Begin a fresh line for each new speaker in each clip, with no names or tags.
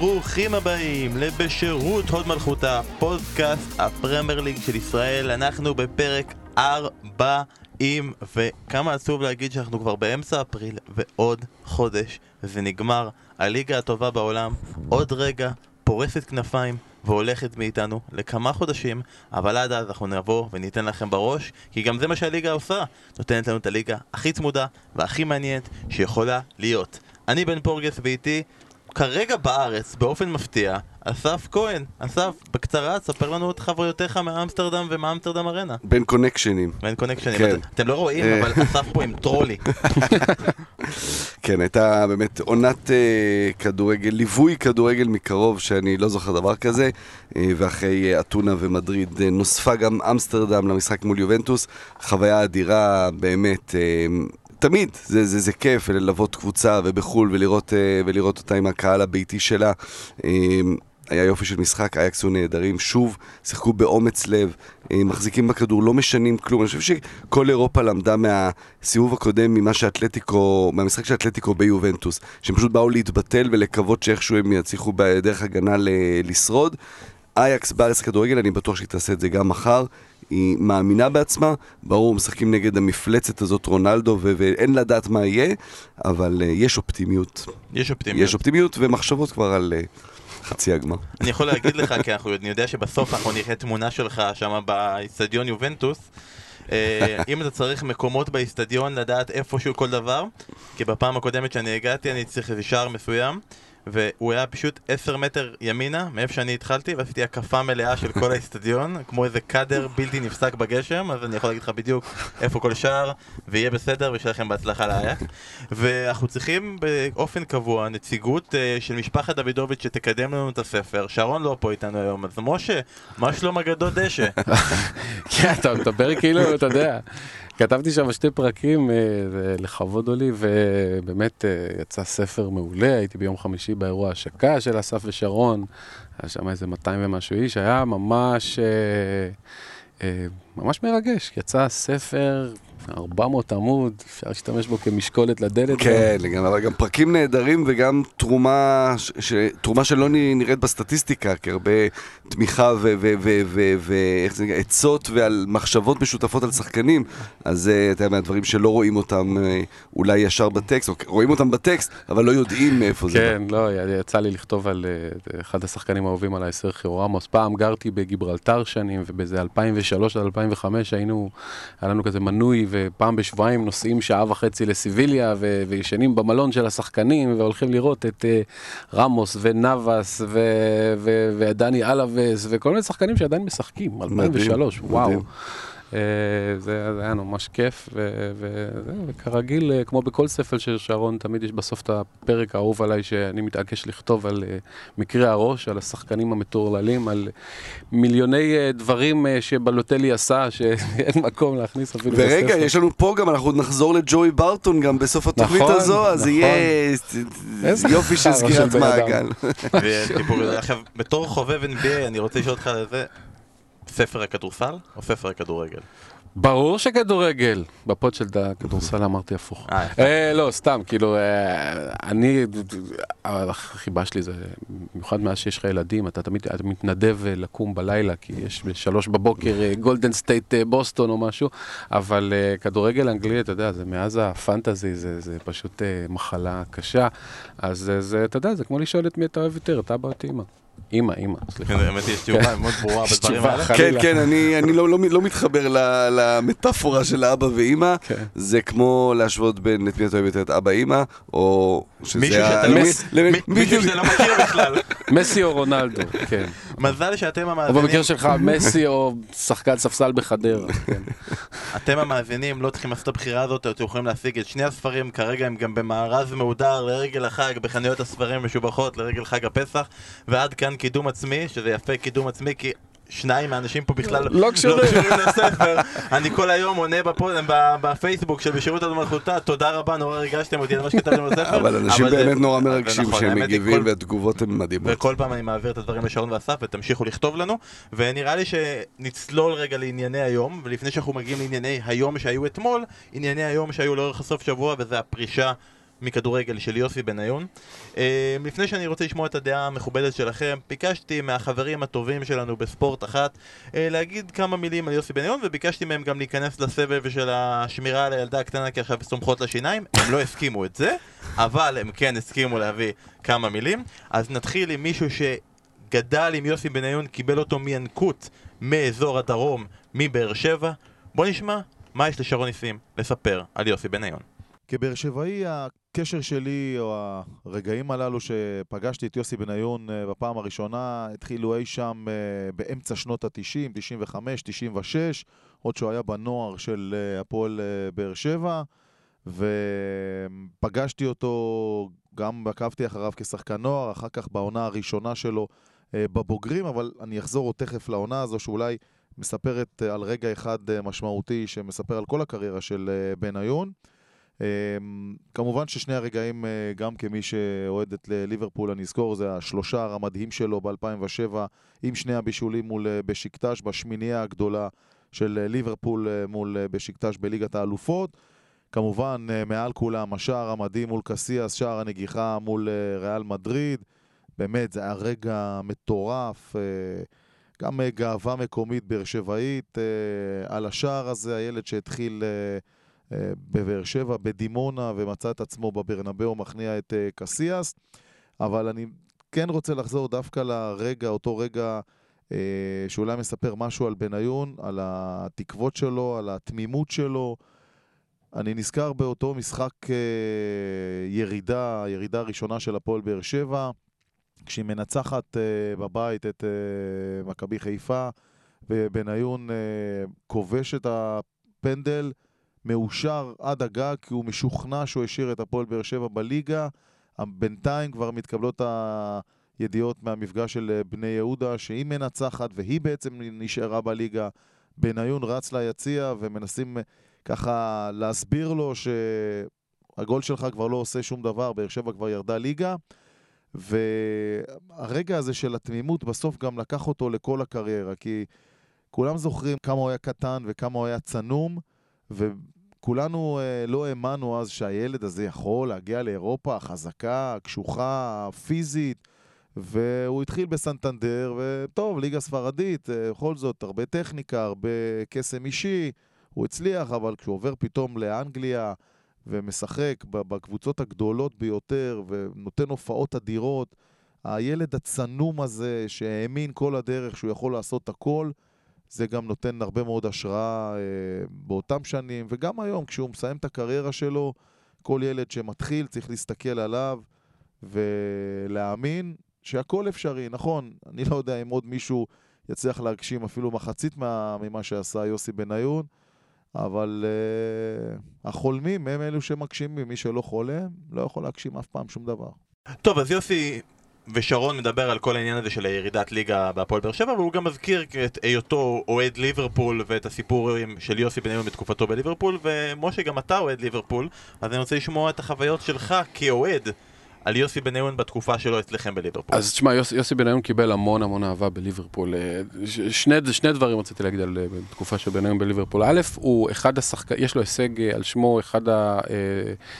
ברוכים הבאים לבשירות הוד מלכותה, פודקאסט הפרמייר ליג של ישראל. אנחנו בפרק 40, וכמה עצוב להגיד שאנחנו כבר באמצע אפריל, ועוד חודש, וזה נגמר. הליגה הטובה בעולם, עוד רגע, פורסת כנפיים. והולכת מאיתנו לכמה חודשים, אבל עד אז אנחנו נבוא וניתן לכם בראש, כי גם זה מה שהליגה עושה, נותנת לנו את הליגה הכי צמודה והכי מעניינת שיכולה להיות. אני בן פורגס ואיתי כרגע בארץ, באופן מפתיע, אסף כהן. אסף, בקצרה, ספר לנו את חוויותיך מאמסטרדם ומאמסטרדם ארנה.
בין קונקשנים.
בין קונקשנים.
כן.
אתם- אתם לא רואים,
אה.
אבל אסף פה עם טרולי.
כן, הייתה באמת עונת אה, כדורגל, ליווי כדורגל מקרוב, שאני לא זוכר דבר כזה, אה, ואחרי אה, אתונה ומדריד אה, נוספה גם אמסטרדם למשחק מול יובנטוס. חוויה אדירה, באמת. אה, תמיד זה, זה, זה כיף ללוות קבוצה ובחו"ל ולראות, אה, ולראות אותה עם הקהל הביתי שלה. אה, היה יופי של משחק, אייקס היו נהדרים, שוב, שיחקו באומץ לב, אה, מחזיקים בכדור, לא משנים כלום. אני חושב שכל אירופה למדה מהסיבוב הקודם, ממה שאתלטיקו, מהמשחק של אתלטיקו ביובנטוס, שהם פשוט באו להתבטל ולקוות שאיכשהו הם יצליחו בדרך הגנה לשרוד. אייקס בארץ כדורגל, אני בטוח שהיא תעשה את זה גם מחר. היא מאמינה בעצמה, ברור, משחקים נגד המפלצת הזאת רונלדו, ו- ואין לדעת מה יהיה, אבל uh, יש אופטימיות.
יש אופטימיות.
יש אופטימיות ומחשבות כבר על uh, חצי הגמר.
אני יכול להגיד לך, כי אנחנו, אני יודע שבסוף אנחנו נראה תמונה שלך שם באיצטדיון יובנטוס. אה, אם אתה צריך מקומות באיצטדיון לדעת איפשהו כל דבר, כי בפעם הקודמת שאני הגעתי אני צריך איזה שער מסוים, והוא היה פשוט 10 מטר ימינה, מאיפה שאני התחלתי, ועשיתי הקפה מלאה של כל האיצטדיון, כמו איזה קאדר בלתי נפסק בגשם, אז אני יכול להגיד לך בדיוק איפה כל שער, ויהיה בסדר, ושיהיה לכם בהצלחה לאייק. ואנחנו צריכים באופן קבוע נציגות אה, של משפחת דוידוביץ' שתקדם לנו את הספר. שרון לא פה איתנו היום, אז משה, מה שלום אגדות דשא?
כן, אתה מדבר כאילו, אתה יודע. כתבתי שם שתי פרקים, אה, לכבוד הוא לי, ובאמת אה, יצא ספר מעולה, הייתי ביום חמישי באירוע השקה של אסף ושרון, היה שם איזה 200 ומשהו איש, היה ממש, אה, ממש מרגש, יצא ספר 400 עמוד, אפשר להשתמש בו כמשקולת לדלת.
כן, לגמרי, אבל גם פרקים נהדרים וגם תרומה, ש, ש, תרומה שלא נראית בסטטיסטיקה, כי הרבה תמיכה ו- ו- ו- ו- ואיך זה נקרא, עצות ועל מחשבות משותפות על שחקנים, אז אה, אתה יודע, מהדברים שלא רואים אותם אה, אולי ישר בטקסט, או רואים אותם בטקסט, אבל לא יודעים מאיפה זה
כן, לא, יצא לי לכתוב על אה, אחד השחקנים האהובים עליי, סרחיו רמוס. פעם גרתי בגיברלטר שנים, ובאיזה 2003 עד 2005 היינו, היה לנו כזה מנוי, ופעם בשבועיים נוסעים שעה וחצי לסיביליה, ו- וישנים במלון של השחקנים, והולכים לראות את אה, רמוס ונאבס ו- ו- ודני אלאבס, וכל מיני שחקנים שעדיין משחקים, 2003, וואו.
מדהים.
אה, זה זה היה ממש כיף, ו- וכרגיל, אה, כמו בכל ספר של שרון, תמיד יש בסוף את הפרק האהוב עליי, שאני מתעקש לכתוב על אה, מקרה הראש, על השחקנים המטורללים, על מיליוני דברים שבלוטלי עשה, שאין מקום להכניס אפילו
ורגע,
בספר.
יש לנו פה גם, אנחנו נחזור לג'וי ברטון גם בסוף התוכנית
נכון,
הזו, אז
נכון.
יהיה יופי של סגירת. מעגל.
עכשיו, בתור חובב NBA, אני רוצה לשאול אותך על זה, ספר הכדורסל או ספר הכדורגל?
ברור שכדורגל. בפוד של הכדורסל אמרתי הפוך.
אה.
אה, לא, סתם, כאילו, אה, אני, החיבה שלי זה, במיוחד מאז שיש לך ילדים, אתה תמיד מתנדב לקום בלילה, כי יש בשלוש בבוקר גולדן סטייט בוסטון או משהו, אבל כדורגל אנגלי, אתה יודע, זה מאז ה fantasy, זה, פשוט מחלה קשה, אז זה, אתה יודע, זה כמו לשאול את מי אתה אוהב יותר, את אבא או את אימא. אימא, אימא, סליחה.
האמת היא, יש תשובה מאוד ברורה בדברים האלה.
כן. כן, אני, אני לא, לא, לא מתחבר ל- למטאפורה של אבא ואימא.
כן.
זה כמו להשוות בין את מי אתה אוהב יותר, את אבא אימא, או שזה...
מישהו לא-. שאתה לא מכיר בכלל.
מסי או רונלדו, כן.
מזל שאתם
או
המאזינים,
במקרה שלך, מסי או שחקן ספסל בחדרה. כן.
אתם המאזינים לא צריכים לעשות את הבחירה הזאת, אתם יכולים להשיג את שני הספרים, כרגע הם גם במארז מהודר לרגל החג, בחנויות הספרים משובחות לרגל חג הפסח, ועד כאן קידום עצמי, שזה יפה קידום עצמי, כי שניים מהאנשים פה בכלל
לא קשורים.
לספר. אני כל היום עונה בפייסבוק של בשירות עד מלכותה, תודה רבה, נורא ריגשתם אותי על מה שכתבתם בספר.
אבל אנשים באמת נורא מרגשים
נכון,
שהם מגיבים והתגובות הן מדהימות.
וכל פעם אני מעביר את הדברים לשרון ואסף ותמשיכו לכתוב לנו ונראה לי שנצלול רגע לענייני היום ולפני שאנחנו מגיעים לענייני היום שהיו אתמול ענייני היום שהיו לאורך הסוף שבוע וזה הפרישה מכדורגל של יוסי בניון. אה, לפני שאני רוצה לשמוע את הדעה המכובדת שלכם, ביקשתי מהחברים הטובים שלנו בספורט אחת אה, להגיד כמה מילים על יוסי בניון, וביקשתי מהם גם להיכנס לסבב של השמירה על הילדה הקטנה, כי עכשיו סומכות לשיניים. הם לא הסכימו את זה, אבל הם כן הסכימו להביא כמה מילים. אז נתחיל עם מישהו שגדל עם יוסי בניון, קיבל אותו מינקות מאזור הדרום, מבאר שבע. בוא נשמע מה יש לשרון ניסים לספר על יוסי בניון.
כבאר שבעי, הקשר שלי, או הרגעים הללו שפגשתי את יוסי בניון אה, בפעם הראשונה, התחילו אי שם אה, באמצע שנות ה-90, 95, 96, עוד שהוא היה בנוער של אה, הפועל באר שבע, ופגשתי אותו, גם עקבתי אחריו כשחקן נוער, אחר כך בעונה הראשונה שלו בבוגרים, אבל אני אחזור עוד תכף לעונה הזו, שאולי מספרת על רגע אחד משמעותי שמספר על כל הקריירה של בניון. אמ, כמובן ששני הרגעים, אה, גם כמי שאוהד את ליברפול, אני אזכור, זה השלושה המדהים שלו ב-2007, עם שני הבישולים מול אה, בשיקטש, בשמינייה הגדולה של אה, ליברפול מול בשיקטש בליגת האלופות. כמובן, מעל כולם, השער המדהים מול קסיאס, שער הנגיחה מול ריאל מדריד. באמת, זה היה רגע מטורף. גם גאווה מקומית באר שבעית על השער הזה, הילד שהתחיל... בבאר שבע, בדימונה, ומצא את עצמו בברנבאו מכניע את אה, קסיאס. אבל אני כן רוצה לחזור דווקא לרגע, אותו רגע אה, שאולי מספר משהו על בניון, על התקוות שלו, על התמימות שלו. אני נזכר באותו משחק אה, ירידה, ירידה ראשונה של הפועל באר שבע, כשהיא מנצחת בבית את מכבי חיפה, ובניון כובש את הפנדל. מאושר עד הגג, כי הוא משוכנע שהוא השאיר את הפועל באר שבע בליגה. בינתיים כבר מתקבלות הידיעות מהמפגש של אה, בני יהודה, שהיא מנצחת והיא בעצם נשארה בליגה. בניון רץ ליציע ומנסים אה, ככה להסביר לו שהגול שלך כבר לא עושה שום דבר, באר שבע כבר ירדה ליגה. והרגע הזה של התמימות בסוף גם לקח אותו לכל הקריירה, כי כולם זוכרים כמה הוא היה קטן וכמה הוא היה צנום, וכולנו אה, לא האמנו אז שהילד הזה יכול להגיע לאירופה חזקה, קשוחה, פיזית, והוא התחיל בסנטנדר, וטוב, ליגה ספרדית, אה, בכל זאת, הרבה טכניקה, הרבה קסם אישי, הוא הצליח, אבל כשהוא עובר פתאום לאנגליה ומשחק בקבוצות הגדולות ביותר ונותן הופעות אדירות, הילד הצנום הזה שהאמין כל הדרך שהוא יכול לעשות הכל, זה גם נותן הרבה מאוד השראה אה, באותם שנים, וגם היום, כשהוא מסיים את הקריירה שלו, כל ילד שמתחיל צריך להסתכל עליו ולהאמין שהכל אפשרי. נכון, אני לא יודע אם עוד מישהו יצליח להגשים אפילו מחצית מה, ממה שעשה יוסי בניון, אבל uh, החולמים הם אלו שמגשימים. מי שלא חולם, לא יכול להגשים אף פעם שום דבר.
טוב, אז יוסי ושרון מדבר על כל העניין הזה של הירידת ליגה בהפועל באר שבע, והוא גם מזכיר את היותו אוהד ליברפול ואת הסיפורים של יוסי בניון בתקופתו בליברפול, ומשה, גם אתה אוהד ליברפול, אז אני רוצה לשמוע את החוויות שלך כאוהד. על יוסי בניון בתקופה שלו אצלכם בליברפול.
אז תשמע, יוס, יוסי בניון קיבל המון המון אהבה בליברפול. אה, שני, שני דברים רציתי להגיד על אה, תקופה של בניון בליברפול. א', הוא אחד השחקנים, יש לו הישג אה, על שמו, אחד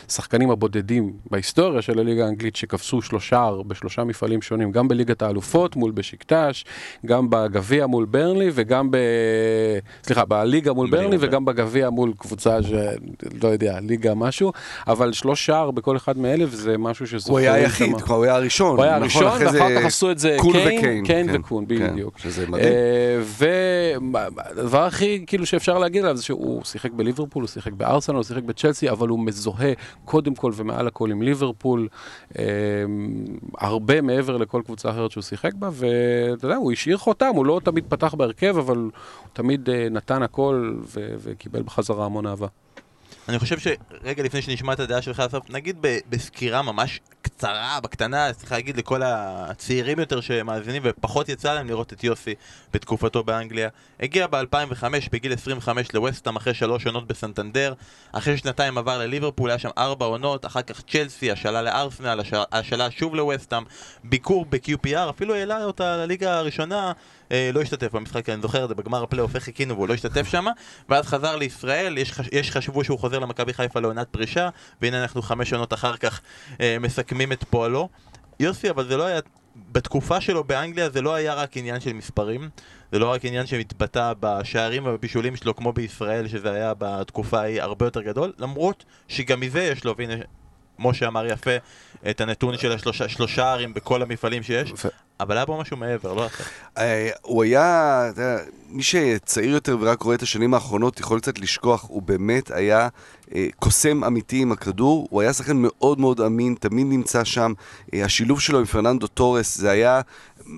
השחקנים הבודדים בהיסטוריה של הליגה האנגלית שכבשו שלושה בשלושה מפעלים שונים, גם בליגת האלופות מול בשקטש, גם בגביע מול ברנלי וגם ב... סליחה, בליגה מול ברנלי וגם בגביע מול קבוצה שלא יודע, ליגה משהו, אבל שלוש שער בכל אחד מאלף זה משהו שזה...
הוא היה היחיד, הוא היה הראשון.
הוא היה הראשון, ואחר כך עשו את זה
קון וקיין.
קיין
כן,
וקון, בדיוק.
שזה מדהים.
והדבר הכי כאילו שאפשר להגיד עליו זה שהוא שיחק בליברפול, הוא שיחק בארסנל, הוא שיחק בצ'לסי, אבל הוא מזוהה קודם כל ומעל הכל עם ליברפול, הרבה מעבר לכל קבוצה אחרת שהוא שיחק בה, ואתה יודע, הוא השאיר חותם, הוא לא תמיד פתח בהרכב, אבל הוא תמיד נתן הכל וקיבל בחזרה המון אהבה.
אני חושב שרגע לפני שנשמע את הדעה שלך, נגיד בסקירה ממש בקצרה, בקטנה, צריך להגיד לכל הצעירים יותר שמאזינים ופחות יצא להם לראות את יוסי בתקופתו באנגליה. הגיע ב-2005, בגיל 25 לווסטהאם אחרי שלוש עונות בסנטנדר, אחרי שנתיים עבר לליברפול, היה שם ארבע עונות, אחר כך צ'לסי, השאלה לארסנל, הש- השאלה שוב לווסטהאם, ביקור ב-QPR, אפילו העלה אותה לליגה הראשונה, אה, לא השתתף במשחק, אני זוכר את זה, בגמר הפלייאוף איך חיכינו והוא לא השתתף שם, ואז חזר לישראל, יש, חש... יש חשבו שהוא חוזר למכבי חיפה לעונת פרישה, והנה אנחנו חמש עונות אחר כך אה, מסכמים את פועלו. יוסי, אבל זה לא היה, בתקופה שלו באנגליה זה לא היה רק עניין של מספרים, זה לא רק עניין שמתבטא בשערים ובבישולים שלו כמו בישראל, שזה היה בתקופה ההיא הרבה יותר גדול, למרות שגם מזה יש לו, והנה, משה אמר יפה, את הנתון של השלושה שלושה ערים בכל המפעלים שיש, אבל היה פה משהו מעבר, לא אחר.
אה, הוא היה, אתה יודע, מי שצעיר יותר ורק רואה את השנים האחרונות יכול קצת לשכוח, הוא באמת היה אה, קוסם אמיתי עם הכדור, הוא היה שחקן מאוד מאוד אמין, תמיד נמצא שם. אה, השילוב שלו עם פרננדו תורס זה היה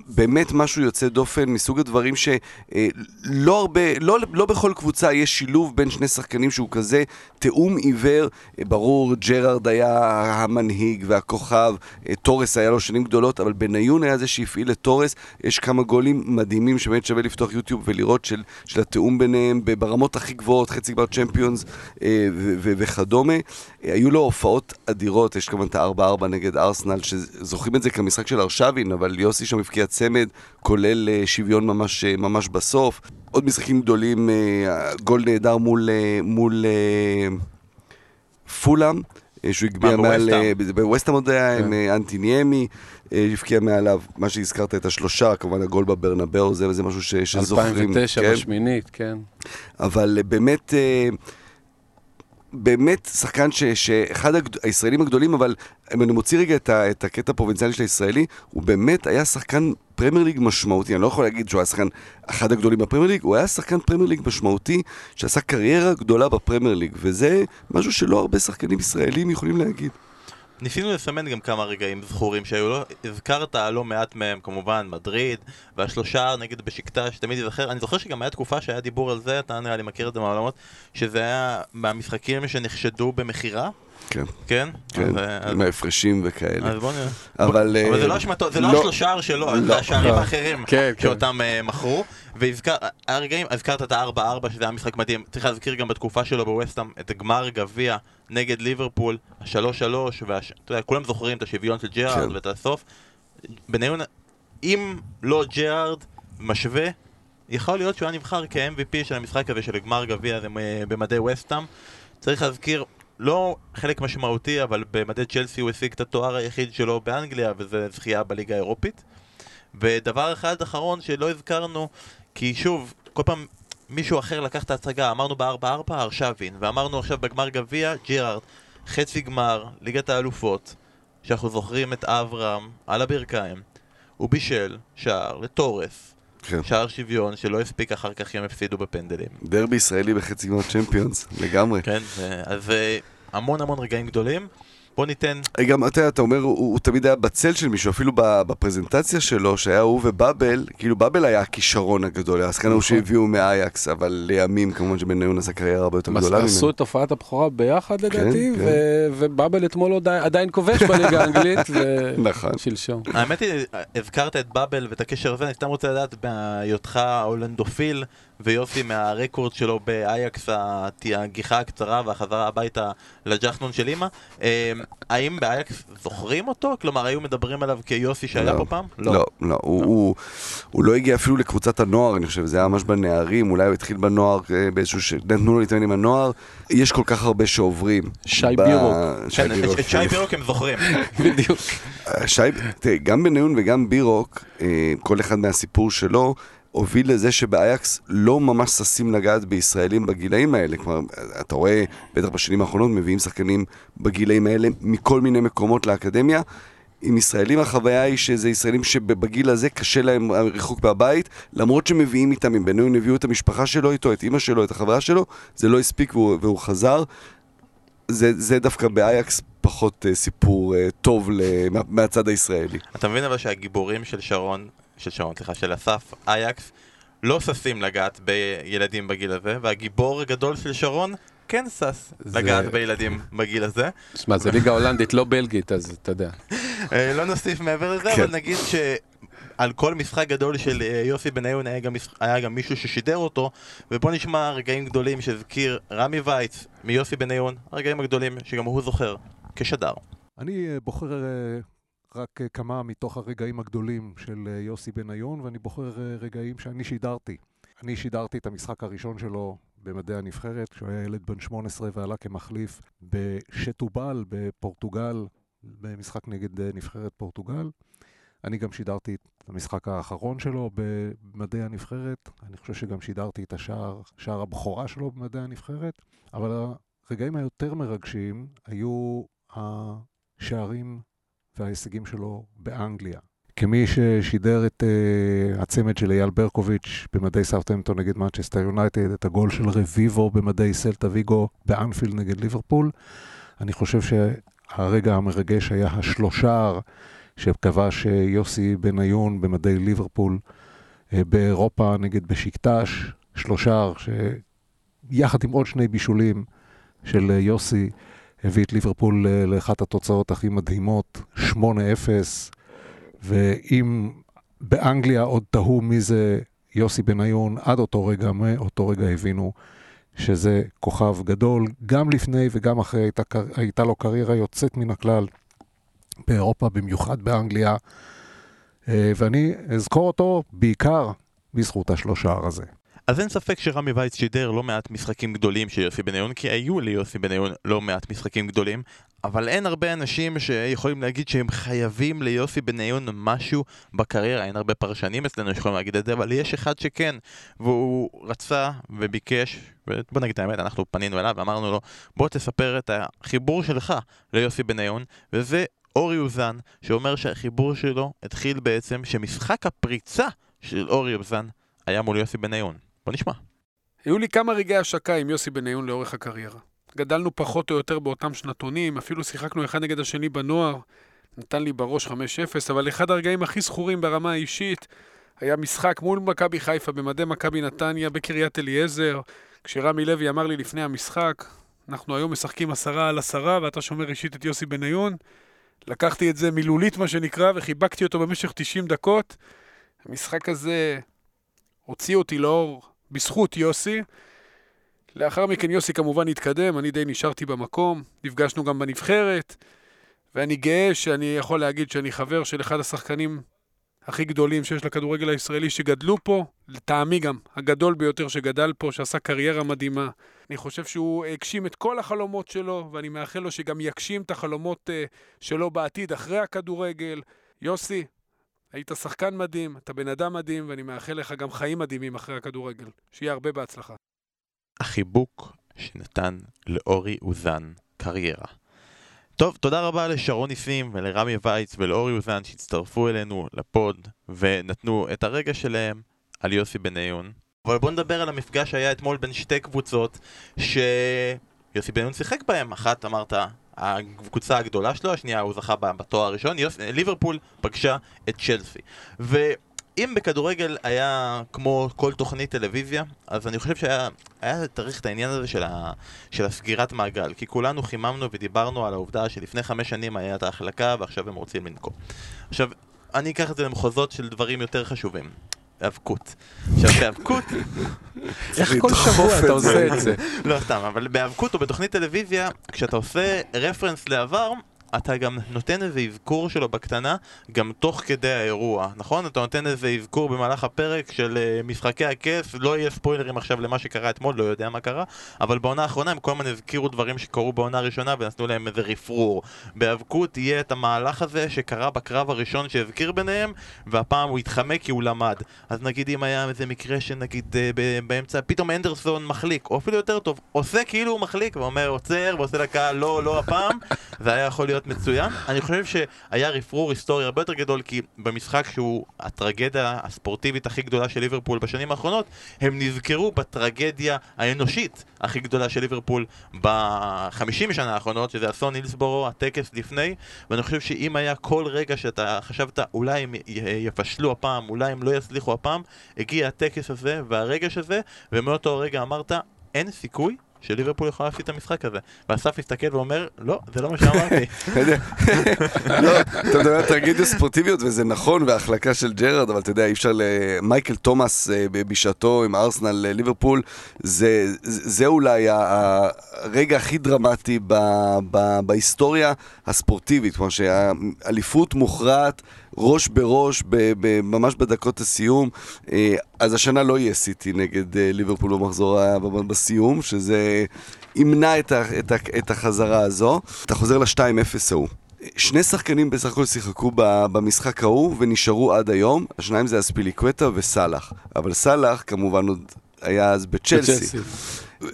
באמת משהו יוצא דופן, מסוג הדברים שלא הרבה, לא, לא בכל קבוצה יש שילוב בין שני שחקנים שהוא כזה תיאום עיוור. אה, ברור, ג'רארד היה המנהיג והכוכב, אה, תורס היה לו שנים גדולות, אבל בניון היה זה שהפעיל את תורס. יש כמה גולים מדהימים שבאמת שווה לפתוח יוטיוב ולראות של, של התיאום ביניהם ברמות הכי גבוהות, חצי גמר צ'מפיונס אה, ו- ו- וכדומה. אה, היו לו הופעות אדירות, יש כמובן את ה-4-4 נגד ארסנל, שזוכרים את זה כמשחק של ארשבין, אבל יוסי שם הבקיע צמד, כולל אה, שוויון ממש, אה, ממש בסוף. עוד משחקים גדולים, אה, גול נהדר מול, אה, מול אה, פולאם. שהוא
הבקיע
מעל...
בווסטהאם?
ב- בווסטהאם עוד היה
כן.
עם אנטי ניאמי, אה, הבקיע מעליו, מה שהזכרת את השלושה, כמובן הגול בברנבאו, זה, זה משהו ש, שזוכרים.
2009
כן?
בשמינית, כן.
אבל אה, באמת, אה, באמת שחקן ש, שאחד הגד... הישראלים הגדולים, אבל אם אני מוציא רגע את, ה, את הקטע הפרובינציאלי של הישראלי, הוא באמת היה שחקן פרמייר ליג משמעותי. אני לא יכול להגיד שהוא היה שחקן אחד הגדולים בפרמייר ליג, הוא היה שחקן פרמייר ליג משמעותי, שעשה קריירה גדולה בפרמייר ליג, וזה משהו שלא הרבה שחקנים ישראלים יכולים להגיד.
ניסינו לסמן גם כמה רגעים זכורים שהיו לו, הזכרת לא מעט מהם כמובן, מדריד, והשלושה נגד בשקטה שתמיד ייזכר, אני זוכר שגם היה תקופה שהיה דיבור על זה, אתה נראה לי מכיר את זה מהעולמות, שזה היה מהמשחקים שנחשדו במכירה,
כן,
כן?
כן,
אז, אז,
עם ההפרשים וכאלה.
אז בוא נראה.
אבל,
אבל זה
אה,
לא אשמתו, זה לא
לא.
השלושה שלו, זה
לא.
השערים
לא.
האחרים
כן, כן.
שאותם אה, מכרו. והזכר, היה רגעים, הזכרת את ה-4-4 שזה היה משחק מדהים, צריך להזכיר גם בתקופה שלו בווסטהאם את גמר גביע נגד ליברפול, ה-3-3, ואתה יודע, כולם זוכרים את השוויון של ג'רארד
כן.
ואת הסוף. בניון, אם לא ג'רארד משווה, יכול להיות שהוא היה נבחר כ-MVP של המשחק הזה של גמר גביע הזה מ- במדי וסטאם. צריך להזכיר, לא חלק משמעותי, אבל במדי צ'לסי הוא השיג את התואר היחיד שלו באנגליה, וזה זכייה בליגה האירופית. ודבר אחד אחרון שלא הזכרנו, כי שוב, כל פעם מישהו אחר לקח את ההצגה, אמרנו ב-4-4 ארשבין, ואמרנו עכשיו בגמר גביע, ג'רארד, חצי גמר, ליגת האלופות, שאנחנו זוכרים את אברהם על הברכיים, הוא בישל שער לתורס,
כן.
שער שוויון שלא הספיק אחר כך הם הפסידו בפנדלים.
דרבי ישראלי בחצי גמר צ'מפיונס, לגמרי.
כן, אז אה, המון המון רגעים גדולים. בוא ניתן,
גם אתה, אתה אומר, הוא, הוא תמיד היה בצל של מישהו, אפילו ב- בפרזנטציה שלו, שהיה הוא ובאבל, כאילו באבל היה הכישרון הגדול, השחקן ההוא
נכון.
שהביאו מאייקס, אבל לימים כמובן שבניון עשה קריירה הרבה יותר גדולה
עשו
ממנו.
את הופעת הבכורה ביחד לדעתי,
כן.
ו- ובאבל אתמול עוד עדיין כובש בליגה האנגלית,
נכון.
ושלשום.
האמת היא, הזכרת את באבל ואת הקשר הזה, אני סתם רוצה לדעת בהיותך הולנדופיל ויוסי מהרקורד שלו באייקס, הגיחה הקצרה והחזרה הביתה לג'חנון של אימא, אה, האם באייקס זוכרים אותו? כלומר, היו מדברים עליו כיוסי שהיה
לא.
פה פעם?
לא, לא, הוא, הוא, הוא לא הגיע אפילו לקבוצת הנוער, אני חושב, זה היה ממש בנערים, אולי הוא התחיל בנוער אה, באיזשהו ש... נתנו לו להתאמן עם הנוער. יש כל כך הרבה שעוברים.
שי
ב-
בירוק.
שי
כן, את-
בירוק.
את שי בירוק הם זוכרים.
בדיוק.
שי, תראה, גם בניון וגם בירוק, אה, כל אחד מהסיפור שלו, הוביל לזה שבאייקס לא ממש ששים לגעת בישראלים בגילאים האלה. כלומר, אתה רואה, בטח בשנים האחרונות, מביאים שחקנים בגילאים האלה מכל מיני מקומות לאקדמיה. עם ישראלים החוויה היא שזה ישראלים שבגיל הזה קשה להם הריחוק מהבית, למרות שמביאים איתם, אם בניון הביאו את המשפחה שלו איתו, את אימא שלו, את החברה שלו, זה לא הספיק והוא, והוא חזר. זה, זה דווקא באייקס פחות uh, סיפור uh, טוב ל- מה, מהצד הישראלי.
אתה מבין אבל שהגיבורים של שרון, של שרון, סליחה, של אסף אייקס, לא ששים לגעת בילדים בגיל הזה, והגיבור הגדול של שרון, כן שש
זה-
לגעת בילדים בגיל הזה.
שמע, זה ליגה הולנדית, לא בלגית, אז אתה יודע.
אה, לא נוסיף מעבר לזה,
כן.
אבל נגיד שעל כל משחק גדול של אה, יוסי בניון היה גם, היה גם מישהו ששידר אותו, ובוא נשמע רגעים גדולים שהזכיר רמי וייץ מיוסי בניון, הרגעים הגדולים שגם הוא זוכר כשדר.
אני אה, בוחר רק אה, כמה מתוך הרגעים הגדולים של אה, יוסי בניון, ואני בוחר אה, רגעים שאני שידרתי. אני שידרתי את המשחק הראשון שלו במדעי הנבחרת, כשהוא היה ילד בן 18 ועלה כמחליף בשטובל בפורטוגל, במשחק נגד נבחרת פורטוגל. אני גם שידרתי את המשחק האחרון שלו במדעי הנבחרת. אני חושב שגם שידרתי את השער, שער הבכורה שלו במדעי הנבחרת. אבל הרגעים היותר מרגשים היו השערים וההישגים שלו באנגליה. כמי ששידר את uh, הצמד של אייל ברקוביץ' במדי סארטהמפטון נגד מנצ'סטר יונייטד, את הגול של רביבו במדי סלטה ויגו באנפילד נגד ליברפול, אני חושב שהרגע המרגש היה השלושה שכבש אה, יוסי בניון במדי ליברפול אה, באירופה נגד בשקטש, שלושה שיחד עם עוד שני בישולים של אה, יוסי הביא את ליברפול אה, לאחת התוצאות הכי מדהימות, 8-0, ואם באנגליה עוד תהו מי זה יוסי בניון, עד אותו רגע, מאותו רגע הבינו שזה כוכב גדול, גם לפני וגם אחרי הייתה, הייתה לו קריירה יוצאת מן הכלל באירופה, במיוחד באנגליה, אה, ואני אזכור אותו בעיקר בזכות השלושה הזה.
אז אין ספק שרמי וייץ שידר לא מעט משחקים גדולים של יוסי בניון, כי היו ליוסי בניון לא מעט משחקים גדולים, אבל אין הרבה אנשים שיכולים להגיד שהם חייבים ליוסי בניון משהו בקריירה, אין הרבה פרשנים אצלנו שיכולים להגיד את זה, אבל יש אחד שכן, והוא רצה וביקש, ובוא נגיד את האמת, אנחנו פנינו אליו ואמרנו לו, בוא תספר את החיבור שלך ליוסי בניון, וזה אורי אוזן, שאומר שהחיבור שלו התחיל בעצם שמשחק הפריצה של אורי אוזן היה מול יוסי בניון. בוא נשמע.
היו לי כמה רגעי השקה עם יוסי בניון לאורך הקריירה. גדלנו פחות או יותר באותם שנתונים, אפילו שיחקנו אחד נגד השני בנוער, נתן לי בראש 5-0, אבל אחד הרגעים הכי זכורים ברמה האישית היה משחק מול מכבי חיפה במדי מכבי נתניה בקריית אליעזר, כשרמי לוי אמר לי לפני המשחק, אנחנו היום משחקים עשרה על עשרה ואתה שומר אישית את יוסי בניון. לקחתי את זה מילולית מה שנקרא וחיבקתי אותו במשך 90 דקות. המשחק הזה הוציא אותי לאור בזכות יוסי. לאחר מכן יוסי כמובן התקדם, אני די נשארתי במקום, נפגשנו גם בנבחרת, ואני גאה שאני יכול להגיד שאני חבר של אחד השחקנים הכי גדולים שיש לכדורגל הישראלי שגדלו פה, לטעמי גם, הגדול ביותר שגדל פה, שעשה קריירה מדהימה. אני חושב שהוא הגשים את כל החלומות שלו, ואני מאחל לו שגם יגשים את החלומות uh, שלו בעתיד, אחרי הכדורגל. יוסי, היית שחקן מדהים, אתה בן אדם מדהים, ואני מאחל לך גם חיים מדהימים אחרי הכדורגל. שיהיה הרבה בהצלחה.
החיבוק שנתן לאורי אוזן קריירה. טוב, תודה רבה לשרון ניסים ולרמי וייץ ולאורי אוזן שהצטרפו אלינו לפוד ונתנו את הרגע שלהם על יוסי בניון. אבל בואו נדבר על המפגש שהיה אתמול בין שתי קבוצות שיוסי בניון שיחק בהם. אחת אמרת, הקבוצה הגדולה שלו, השנייה הוא זכה בתואר הראשון. ליברפול פגשה את צ'לסי. ואם בכדורגל היה כמו כל תוכנית טלוויזיה, אז אני חושב שהיה היה צריך את העניין הזה של, ה... של הסגירת מעגל. כי כולנו חיממנו ודיברנו על העובדה שלפני חמש שנים היה את ההחלקה ועכשיו הם רוצים לנקום. עכשיו, אני אקח את זה למחוזות של דברים יותר חשובים. האבקות. עכשיו, באבקות...
איך כל שבוע
את
אתה. עושה את זה?
לא סתם, אבל באבקות או בתוכנית טלוויזיה, כשאתה עושה רפרנס לעבר, אתה גם נותן איזה אזכור שלו בקטנה, גם תוך כדי האירוע, נכון? אתה נותן איזה אזכור במהלך הפרק של uh, משחקי הכס, לא יהיה ספוילרים עכשיו למה שקרה אתמול, לא יודע מה קרה, אבל בעונה האחרונה הם כל הזמן הזכירו דברים שקרו בעונה הראשונה ונתנו להם איזה רפרור. באבקות יהיה את המהלך הזה שקרה בקרב הראשון שהזכיר ביניהם, והפעם הוא התחמק כי הוא למד. אז נגיד אם היה איזה מקרה שנגיד uh, באמצע, פתאום אנדרסון מחליק, או אפילו יותר טוב, עושה כאילו הוא מחליק ואומר עוצר ועושה לקהל לא, לא הפעם, זה היה יכול להיות מצוין. אני חושב שהיה רפרור היסטורי הרבה יותר גדול, כי במשחק שהוא הטרגדיה הספורטיבית הכי גדולה של ליברפול בשנים האחרונות, הם נזכרו בטרגדיה האנושית הכי גדולה של ליברפול בחמישים שנה האחרונות, שזה אסון הילסבורו, הטקס לפני, ואני חושב שאם היה כל רגע שאתה חשבת אולי הם יפשלו הפעם, אולי הם לא יצליחו הפעם, הגיע הטקס הזה והרגש הזה, ומאותו רגע אמרת, אין סיכוי שליברפול יכולה להפסיד את המשחק הזה. ואסף מסתכל ואומר, לא, זה לא מה שאמרתי.
אתה מדבר על טרגדיות ספורטיביות וזה נכון והחלקה של ג'רארד, אבל אתה יודע, אי אפשר ל... מייקל תומאס אה, בשעתו עם ארסנל אה, ליברפול, זה, אולי הרגע הכי דרמטי בהיסטוריה הספורטיבית, כמו שהאליפות מוכרעת ראש בראש, ב, ב, ממש בדקות הסיום. אה, אז השנה לא יהיה סיטי נגד אה, ליברפול במחזור בסיום, שזה ימנע את, ה, את, ה, את החזרה הזו. אתה חוזר ל-2-0 ההוא. שני שחקנים בסך הכל שיחקו במשחק ההוא ונשארו עד היום, השניים זה אספיליקווטה וסאלח. אבל סאלח כמובן עוד היה אז בצ'לסי.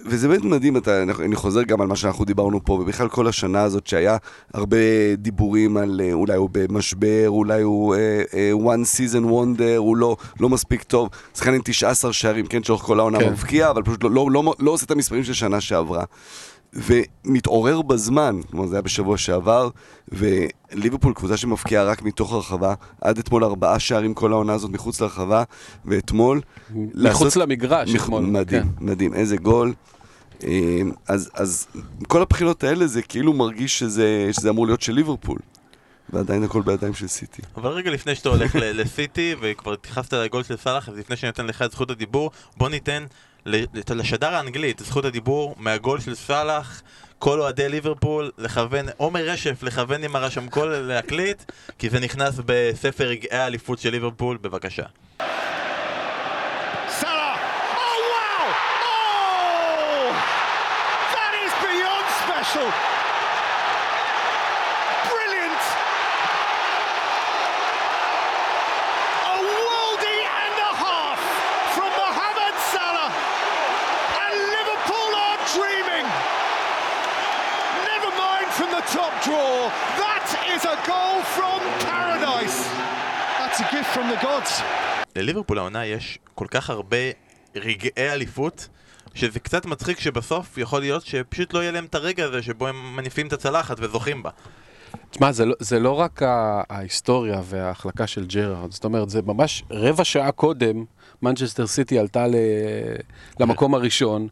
וזה באמת מדהים, אתה, אני חוזר גם על מה שאנחנו דיברנו פה, ובכלל כל השנה הזאת שהיה הרבה דיבורים על אה, אולי הוא במשבר, אולי הוא uh, uh, one season wonder, הוא לא, לא מספיק טוב. שחקן עם 19 שערים, כן, שאורך כל העונה
כן.
מבקיע, אבל פשוט לא, לא, לא, לא עושה את המספרים של שנה שעברה. ומתעורר בזמן, כלומר זה היה בשבוע שעבר, וליברפול קבוצה שמבקיעה רק מתוך הרחבה, עד אתמול ארבעה שערים כל העונה הזאת מחוץ לרחבה, ואתמול...
מחוץ
לעשות-
למגרש
מח-
אתמול.
מדהים,
כן.
מדהים, איזה גול. אה, אז, אז כל הבחינות האלה זה כאילו מרגיש שזה, שזה אמור להיות של ליברפול. ועדיין הכל בידיים של סיטי.
אבל רגע לפני שאתה הולך לסיטי, וכבר התייחסת לגול של סאלח, אז לפני שאני אתן לך את זכות הדיבור, בוא ניתן לשדר האנגלי את זכות הדיבור מהגול של סאלח. כל אוהדי ליברפול, לכוון, עומר רשף, לכוון עם הרשמקול להקליט, כי זה נכנס בספר רגעי האליפות של ליברפול, בבקשה.
Oh! Oh! Special. Gift from the gods.
לליברפול העונה יש כל כך הרבה רגעי אליפות, שזה קצת מצחיק שבסוף יכול להיות שפשוט לא יהיה להם את הרגע הזה שבו הם מניפים את הצלחת וזוכים בה.
תשמע, זה, לא- זה לא רק ההיסטוריה וההחלקה של ג'רארד, זאת אומרת, זה ממש רבע שעה קודם, מנצ'סטר סיטי עלתה ל... למקום הראשון,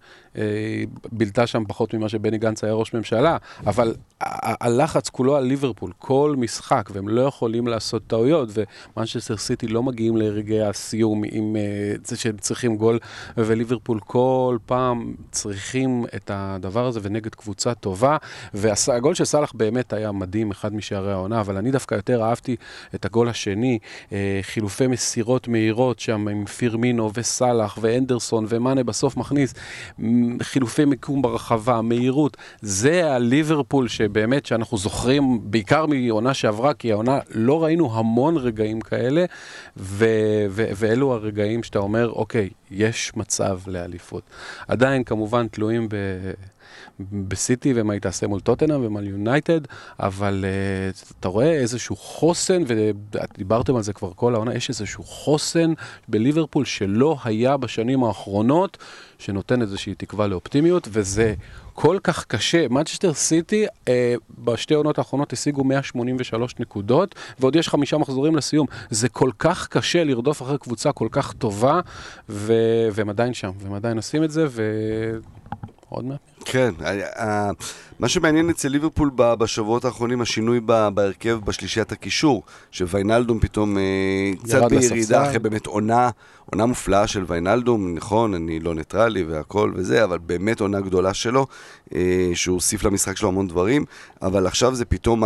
בילתה שם פחות ממה שבני גנץ היה ראש ממשלה, אבל הלחץ כולו על ליברפול, כל משחק, והם לא יכולים לעשות טעויות, ומנצ'סטר סיטי לא מגיעים לרגעי הסיום עם אה, זה שהם צריכים גול, וליברפול כל פעם צריכים את הדבר הזה, ונגד קבוצה טובה, והגול של סאלח באמת היה מדהים, אחד משערי העונה, אבל אני דווקא יותר אהבתי את הגול השני, אה, חילופי מסירות מהירות שם עם פירמינו וסאלח ואנדרסון ומאנה בסוף מכניס חילופי מיקום ברחבה, מהירות, זה הליברפול שבאמת שאנחנו זוכרים בעיקר מעונה שעברה, כי העונה לא ראינו המון רגעים כאלה, ו, ו, ואלו הרגעים שאתה אומר, אוקיי, יש מצב לאליפות. עדיין כמובן תלויים ב... בסיטי ומה היא תעשה מול טוטנאם ומול יונייטד, אבל uh, אתה רואה איזשהו חוסן, ודיברתם על זה כבר כל העונה, יש איזשהו חוסן בליברפול שלא היה בשנים האחרונות, שנותן איזושהי תקווה לאופטימיות, וזה כל כך קשה. מנצ'סטר סיטי uh, בשתי העונות האחרונות השיגו 183 נקודות, ועוד יש חמישה מחזורים לסיום. זה כל כך קשה לרדוף אחרי קבוצה כל כך טובה, ו- והם עדיין שם, והם עדיין עושים את זה, ועוד מעט.
כן, ה- ה- מה שמעניין אצל ליברפול בשבועות האחרונים, השינוי בהרכב בשלישיית הקישור, שוויינלדום פתאום אה, קצת בירידה. אחרי באמת עונה, עונה מופלאה של ויינלדום, נכון, אני לא ניטרלי והכל וזה, אבל באמת עונה גדולה שלו, אה, שהוא הוסיף למשחק שלו המון דברים, אבל עכשיו זה פתאום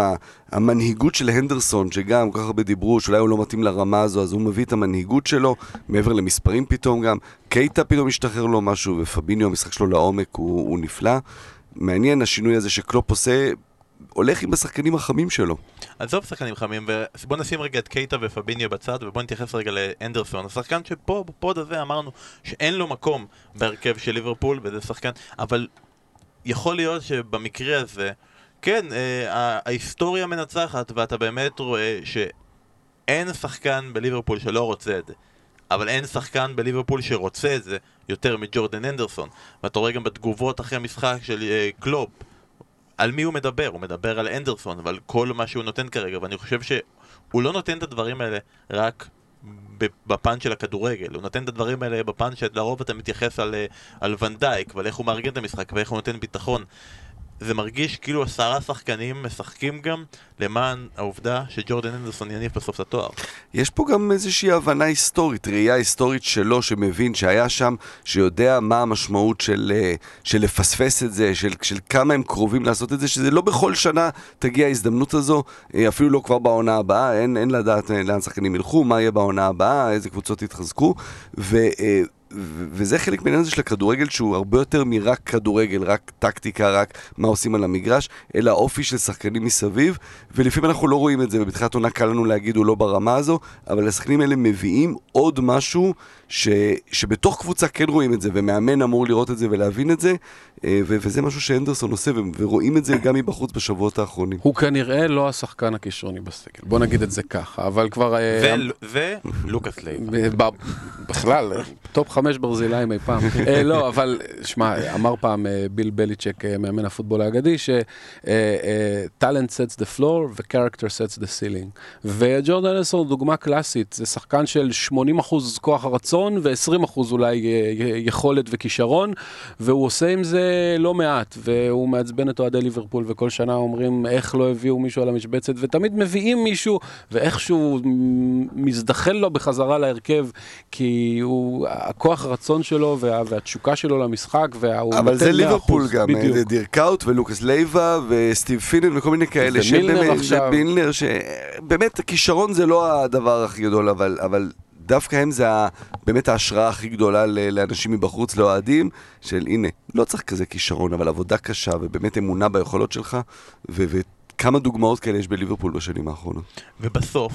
המנהיגות של הנדרסון, שגם כל כך הרבה דיברו, שאולי הוא לא מתאים לרמה הזו, אז הוא מביא את המנהיגות שלו, מעבר למספרים פתאום גם, קייטה פתאום השתחרר לו משהו, ופביניו, המשחק שלו לעומק הוא, הוא נפלא. מעניין השינוי הזה שקלופ עושה, הולך עם השחקנים החמים שלו.
עזוב שחקנים חמים, ובוא נשים רגע את קייטה ופביניו בצד, ובוא נתייחס רגע לאנדרסון. השחקן שפה, בפוד הזה אמרנו שאין לו מקום בהרכב של ליברפול, וזה שחקן, אבל יכול להיות שבמקרה הזה, כן, אה, ההיסטוריה מנצחת, ואתה באמת רואה שאין שחקן בליברפול שלא רוצה את זה. אבל אין שחקן בליברפול שרוצה את זה יותר מג'ורדן אנדרסון. ואתה רואה גם בתגובות אחרי המשחק של אה, קלופ, על מי הוא מדבר? הוא מדבר על אנדרסון ועל כל מה שהוא נותן כרגע, ואני חושב שהוא לא נותן את הדברים האלה רק בפן של הכדורגל, הוא נותן את הדברים האלה בפן שלרוב אתה מתייחס על, אה, על ונדייק ועל איך הוא מארגן את המשחק ואיך הוא נותן ביטחון. זה מרגיש כאילו עשרה שחקנים משחקים גם למען העובדה שג'ורדן אנדרסון יניף בסוף את התואר.
יש פה גם איזושהי הבנה היסטורית, ראייה היסטורית שלו, שמבין שהיה שם, שיודע מה המשמעות של, אה, של לפספס את זה, של, של כמה הם קרובים לעשות את זה, שזה לא בכל שנה תגיע ההזדמנות הזו, אה, אפילו לא כבר בעונה הבאה, אין, אין לדעת אה, לאן שחקנים ילכו, מה יהיה בעונה הבאה, איזה קבוצות יתחזקו, ו... אה, ו- וזה חלק מהעניין הזה של הכדורגל שהוא הרבה יותר מרק כדורגל, רק טקטיקה, רק מה עושים על המגרש, אלא אופי של שחקנים מסביב, ולפעמים אנחנו לא רואים את זה, ובתחילת עונה קל לנו להגיד הוא לא ברמה הזו, אבל השחקנים האלה מביאים עוד משהו ש, שבתוך קבוצה כן רואים את זה, ומאמן אמור לראות את זה ולהבין את זה, אה, ו- וזה משהו שאנדרסון עושה, ו- ורואים את זה גם מבחוץ בשבועות האחרונים.
הוא כנראה לא השחקן הכישרוני בסגל, בוא נגיד את זה ככה, אבל כבר... אה,
ולוקאס לייבה.
ב- ב- בכלל, טופ חמש ברזילאים אי פעם. אה, לא, אבל, שמע, אמר פעם אה, ביל בליצ'יק, אה, מאמן הפוטבול האגדי, ש-talent sets the floor ו-character sets the ceiling. וג'ורדן הנדרסון הוא דוגמה קלאסית, זה שחקן של 80% כוח הרצון ו-20% אולי יכולת וכישרון, והוא עושה עם זה לא מעט, והוא מעצבן את אוהדי ליברפול, וכל שנה אומרים איך לא הביאו מישהו על המשבצת, ותמיד מביאים מישהו, ואיכשהו מזדחל לו בחזרה להרכב, כי הוא, הכוח הרצון שלו וה, והתשוקה שלו למשחק, והוא
אבל זה
100%,
ליברפול גם, אה,
בדיוק.
זה דירקאוט ולוקאס לייבה וסטיב פינן וכל מיני כאלה.
ומילנר
שבאמת-
עכשיו.
ומילנר, שבאמת הכישרון זה לא הדבר הכי גדול, אבל, אבל דווקא הם זה באמת ההשראה הכי גדולה לאנשים מבחוץ, לאוהדים, של הנה, לא צריך כזה כישרון, אבל עבודה קשה ובאמת אמונה ביכולות שלך, ו- וכמה דוגמאות כאלה יש בליברפול בשנים האחרונות.
ובסוף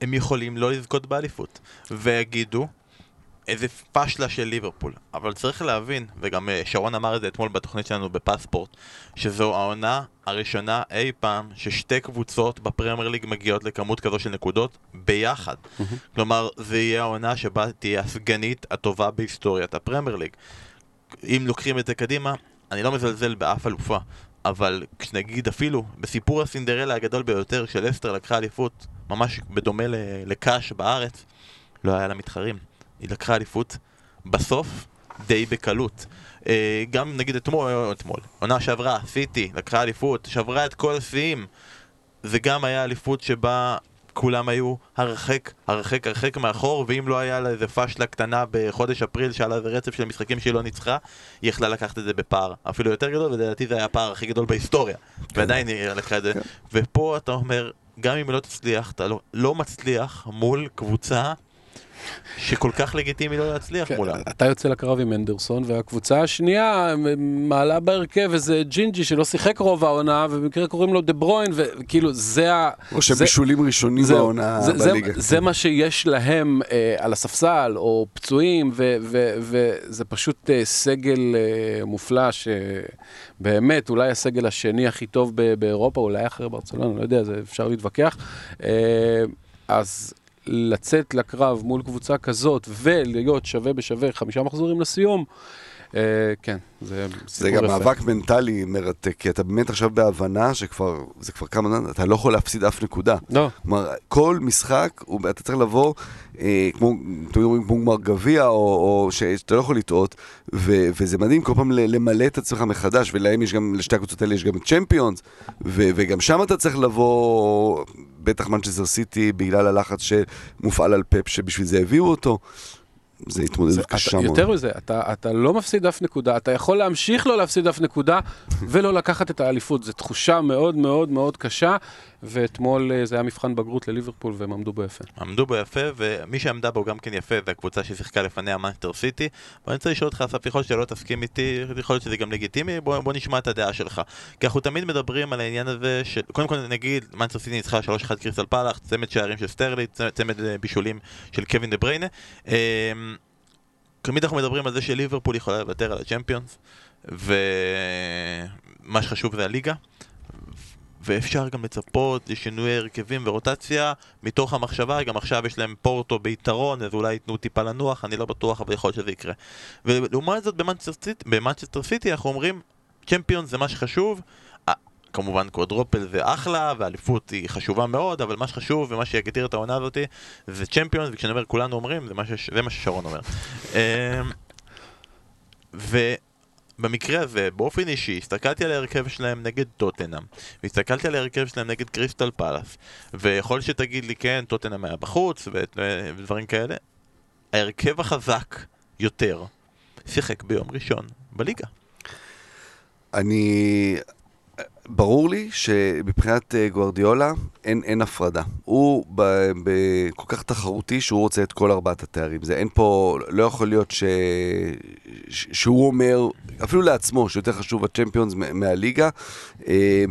הם יכולים לא לזכות באליפות ויגידו איזה פשלה של ליברפול. אבל צריך להבין, וגם אה, שרון אמר את זה אתמול בתוכנית שלנו בפספורט שזו העונה הראשונה אי פעם ששתי קבוצות בפרמייר ליג מגיעות לכמות כזו של נקודות ביחד. כלומר זה יהיה העונה שבה תהיה הסגנית הטובה בהיסטוריית הפרמייר ליג. אם לוקחים את זה קדימה, אני לא מזלזל באף אלופה, אבל כשנגיד אפילו בסיפור הסינדרלה הגדול ביותר של אסטר לקחה אליפות, ממש בדומה לקאש בארץ, לא היה לה מתחרים. היא לקחה אליפות בסוף די בקלות. אה, גם נגיד אתמול, אתמול, עונה שעברה, סיטי, לקחה אליפות, שברה את כל השיאים. זה גם היה אליפות שבה כולם היו הרחק, הרחק, הרחק מאחור, ואם לא היה לה איזה פשלה קטנה בחודש אפריל שהיה לה איזה רצף של משחקים שהיא לא ניצחה, היא יכלה לקחת את זה בפער אפילו יותר גדול, ולדעתי זה היה הפער הכי גדול בהיסטוריה. ועדיין היא לקחה את זה. ופה אתה אומר, גם אם לא תצליח, אתה לא, לא מצליח מול קבוצה שכל כך לגיטימי לא להצליח
כן,
מולה.
אתה יוצא לקרב עם הנדרסון, והקבוצה השנייה מעלה בהרכב איזה ג'ינג'י שלא שיחק רוב העונה, ובמקרה קוראים לו דה ברוין, וכאילו זה ה...
או
זה-
שבישולים ראשונים
זהו,
בעונה
זה, זה,
בליגה.
זה מה שיש להם אה, על הספסל, או פצועים, ו- ו- וזה פשוט אה, סגל אה, מופלא, שבאמת, אולי הסגל השני הכי טוב ב- באירופה, אולי אחרי ברצלונה, לא יודע, זה אפשר להתווכח. אה, אז לצאת לקרב מול קבוצה כזאת, ולהיות שווה בשווה חמישה מחזורים לסיום, אה, כן, זה
זה
סיפור
גם
יפה.
מאבק מנטלי מרתק, כי אתה באמת עכשיו בהבנה שכבר, זה כבר כמה זמן, אתה לא יכול להפסיד אף נקודה.
לא,
כלומר, כל משחק, אתה צריך לבוא, אה, כמו, תמיד אומרים, כמו גמר גביע, או, או שאתה לא יכול לטעות, ו, וזה מדהים כל פעם למלא את עצמך מחדש, ולהם יש גם, לשתי הקבוצות האלה יש גם את צ'מפיונס, ו, וגם שם אתה צריך לבוא, בטח מנצ'סטר סיטי, בגלל הלחץ שמופעל על פפ, שבשביל זה הביאו אותו. זה התמודדות קשה מאוד.
יותר מזה, אתה, אתה לא מפסיד אף נקודה, אתה יכול להמשיך לא להפסיד אף נקודה ולא לקחת את האליפות. זו תחושה מאוד מאוד מאוד קשה, ואתמול אה, זה היה מבחן בגרות לליברפול והם עמדו בו יפה.
עמדו בו יפה, ומי שעמדה בו גם כן יפה זה הקבוצה ששיחקה לפניה מנסטר סיטי. ואני רוצה לשאול אותך, אסף, יכול להיות שלא תסכים איתי, יכול להיות שזה גם לגיטימי, בוא, בוא נשמע את הדעה שלך. כי אנחנו תמיד מדברים על העניין הזה של, קודם כל נגיד, מנצ'סטר סיטי ניצחה 3-1 קריסטל פאלאס, צמד שערים של סטרלינג, צמד, צמד אה, בישולים של קווין דה בריינה. אמ, תמיד אנחנו מדברים על זה שליברפול יכולה לוותר על הצ'מפיונס, ומה שחשוב זה הליגה. ואפשר גם לצפות לשינוי הרכבים ורוטציה מתוך המחשבה, גם עכשיו יש להם פורטו ביתרון, אז אולי ייתנו טיפה לנוח, אני לא בטוח, אבל יכול להיות שזה יקרה. ולעומת זאת במנצ'סטר סיטי, אנחנו אומרים, צ'מפיון זה מה שחשוב, כמובן קוודרופל זה אחלה, ואליפות היא חשובה מאוד, אבל מה שחשוב ומה שיגדיר את העונה הזאת זה צ'מפיונס, וכשאני אומר כולנו אומרים, זה מה, ש... זה מה ששרון אומר. אמ, ובמקרה הזה, באופן אישי, הסתכלתי על ההרכב שלהם נגד טוטנאם, והסתכלתי על ההרכב שלהם נגד קריסטל פלאס, ויכול שתגיד לי, כן, טוטנאם היה בחוץ, ודברים כאלה. ההרכב החזק יותר שיחק ביום ראשון בליגה.
אני... ברור לי שמבחינת אה, גוארדיולה אין, אין הפרדה. הוא ב, ב, כל כך תחרותי שהוא רוצה את כל ארבעת התארים. זה אין פה, לא יכול להיות ש, ש, שהוא אומר, אפילו לעצמו, שיותר חשוב הצ'מפיונס מהליגה. אה,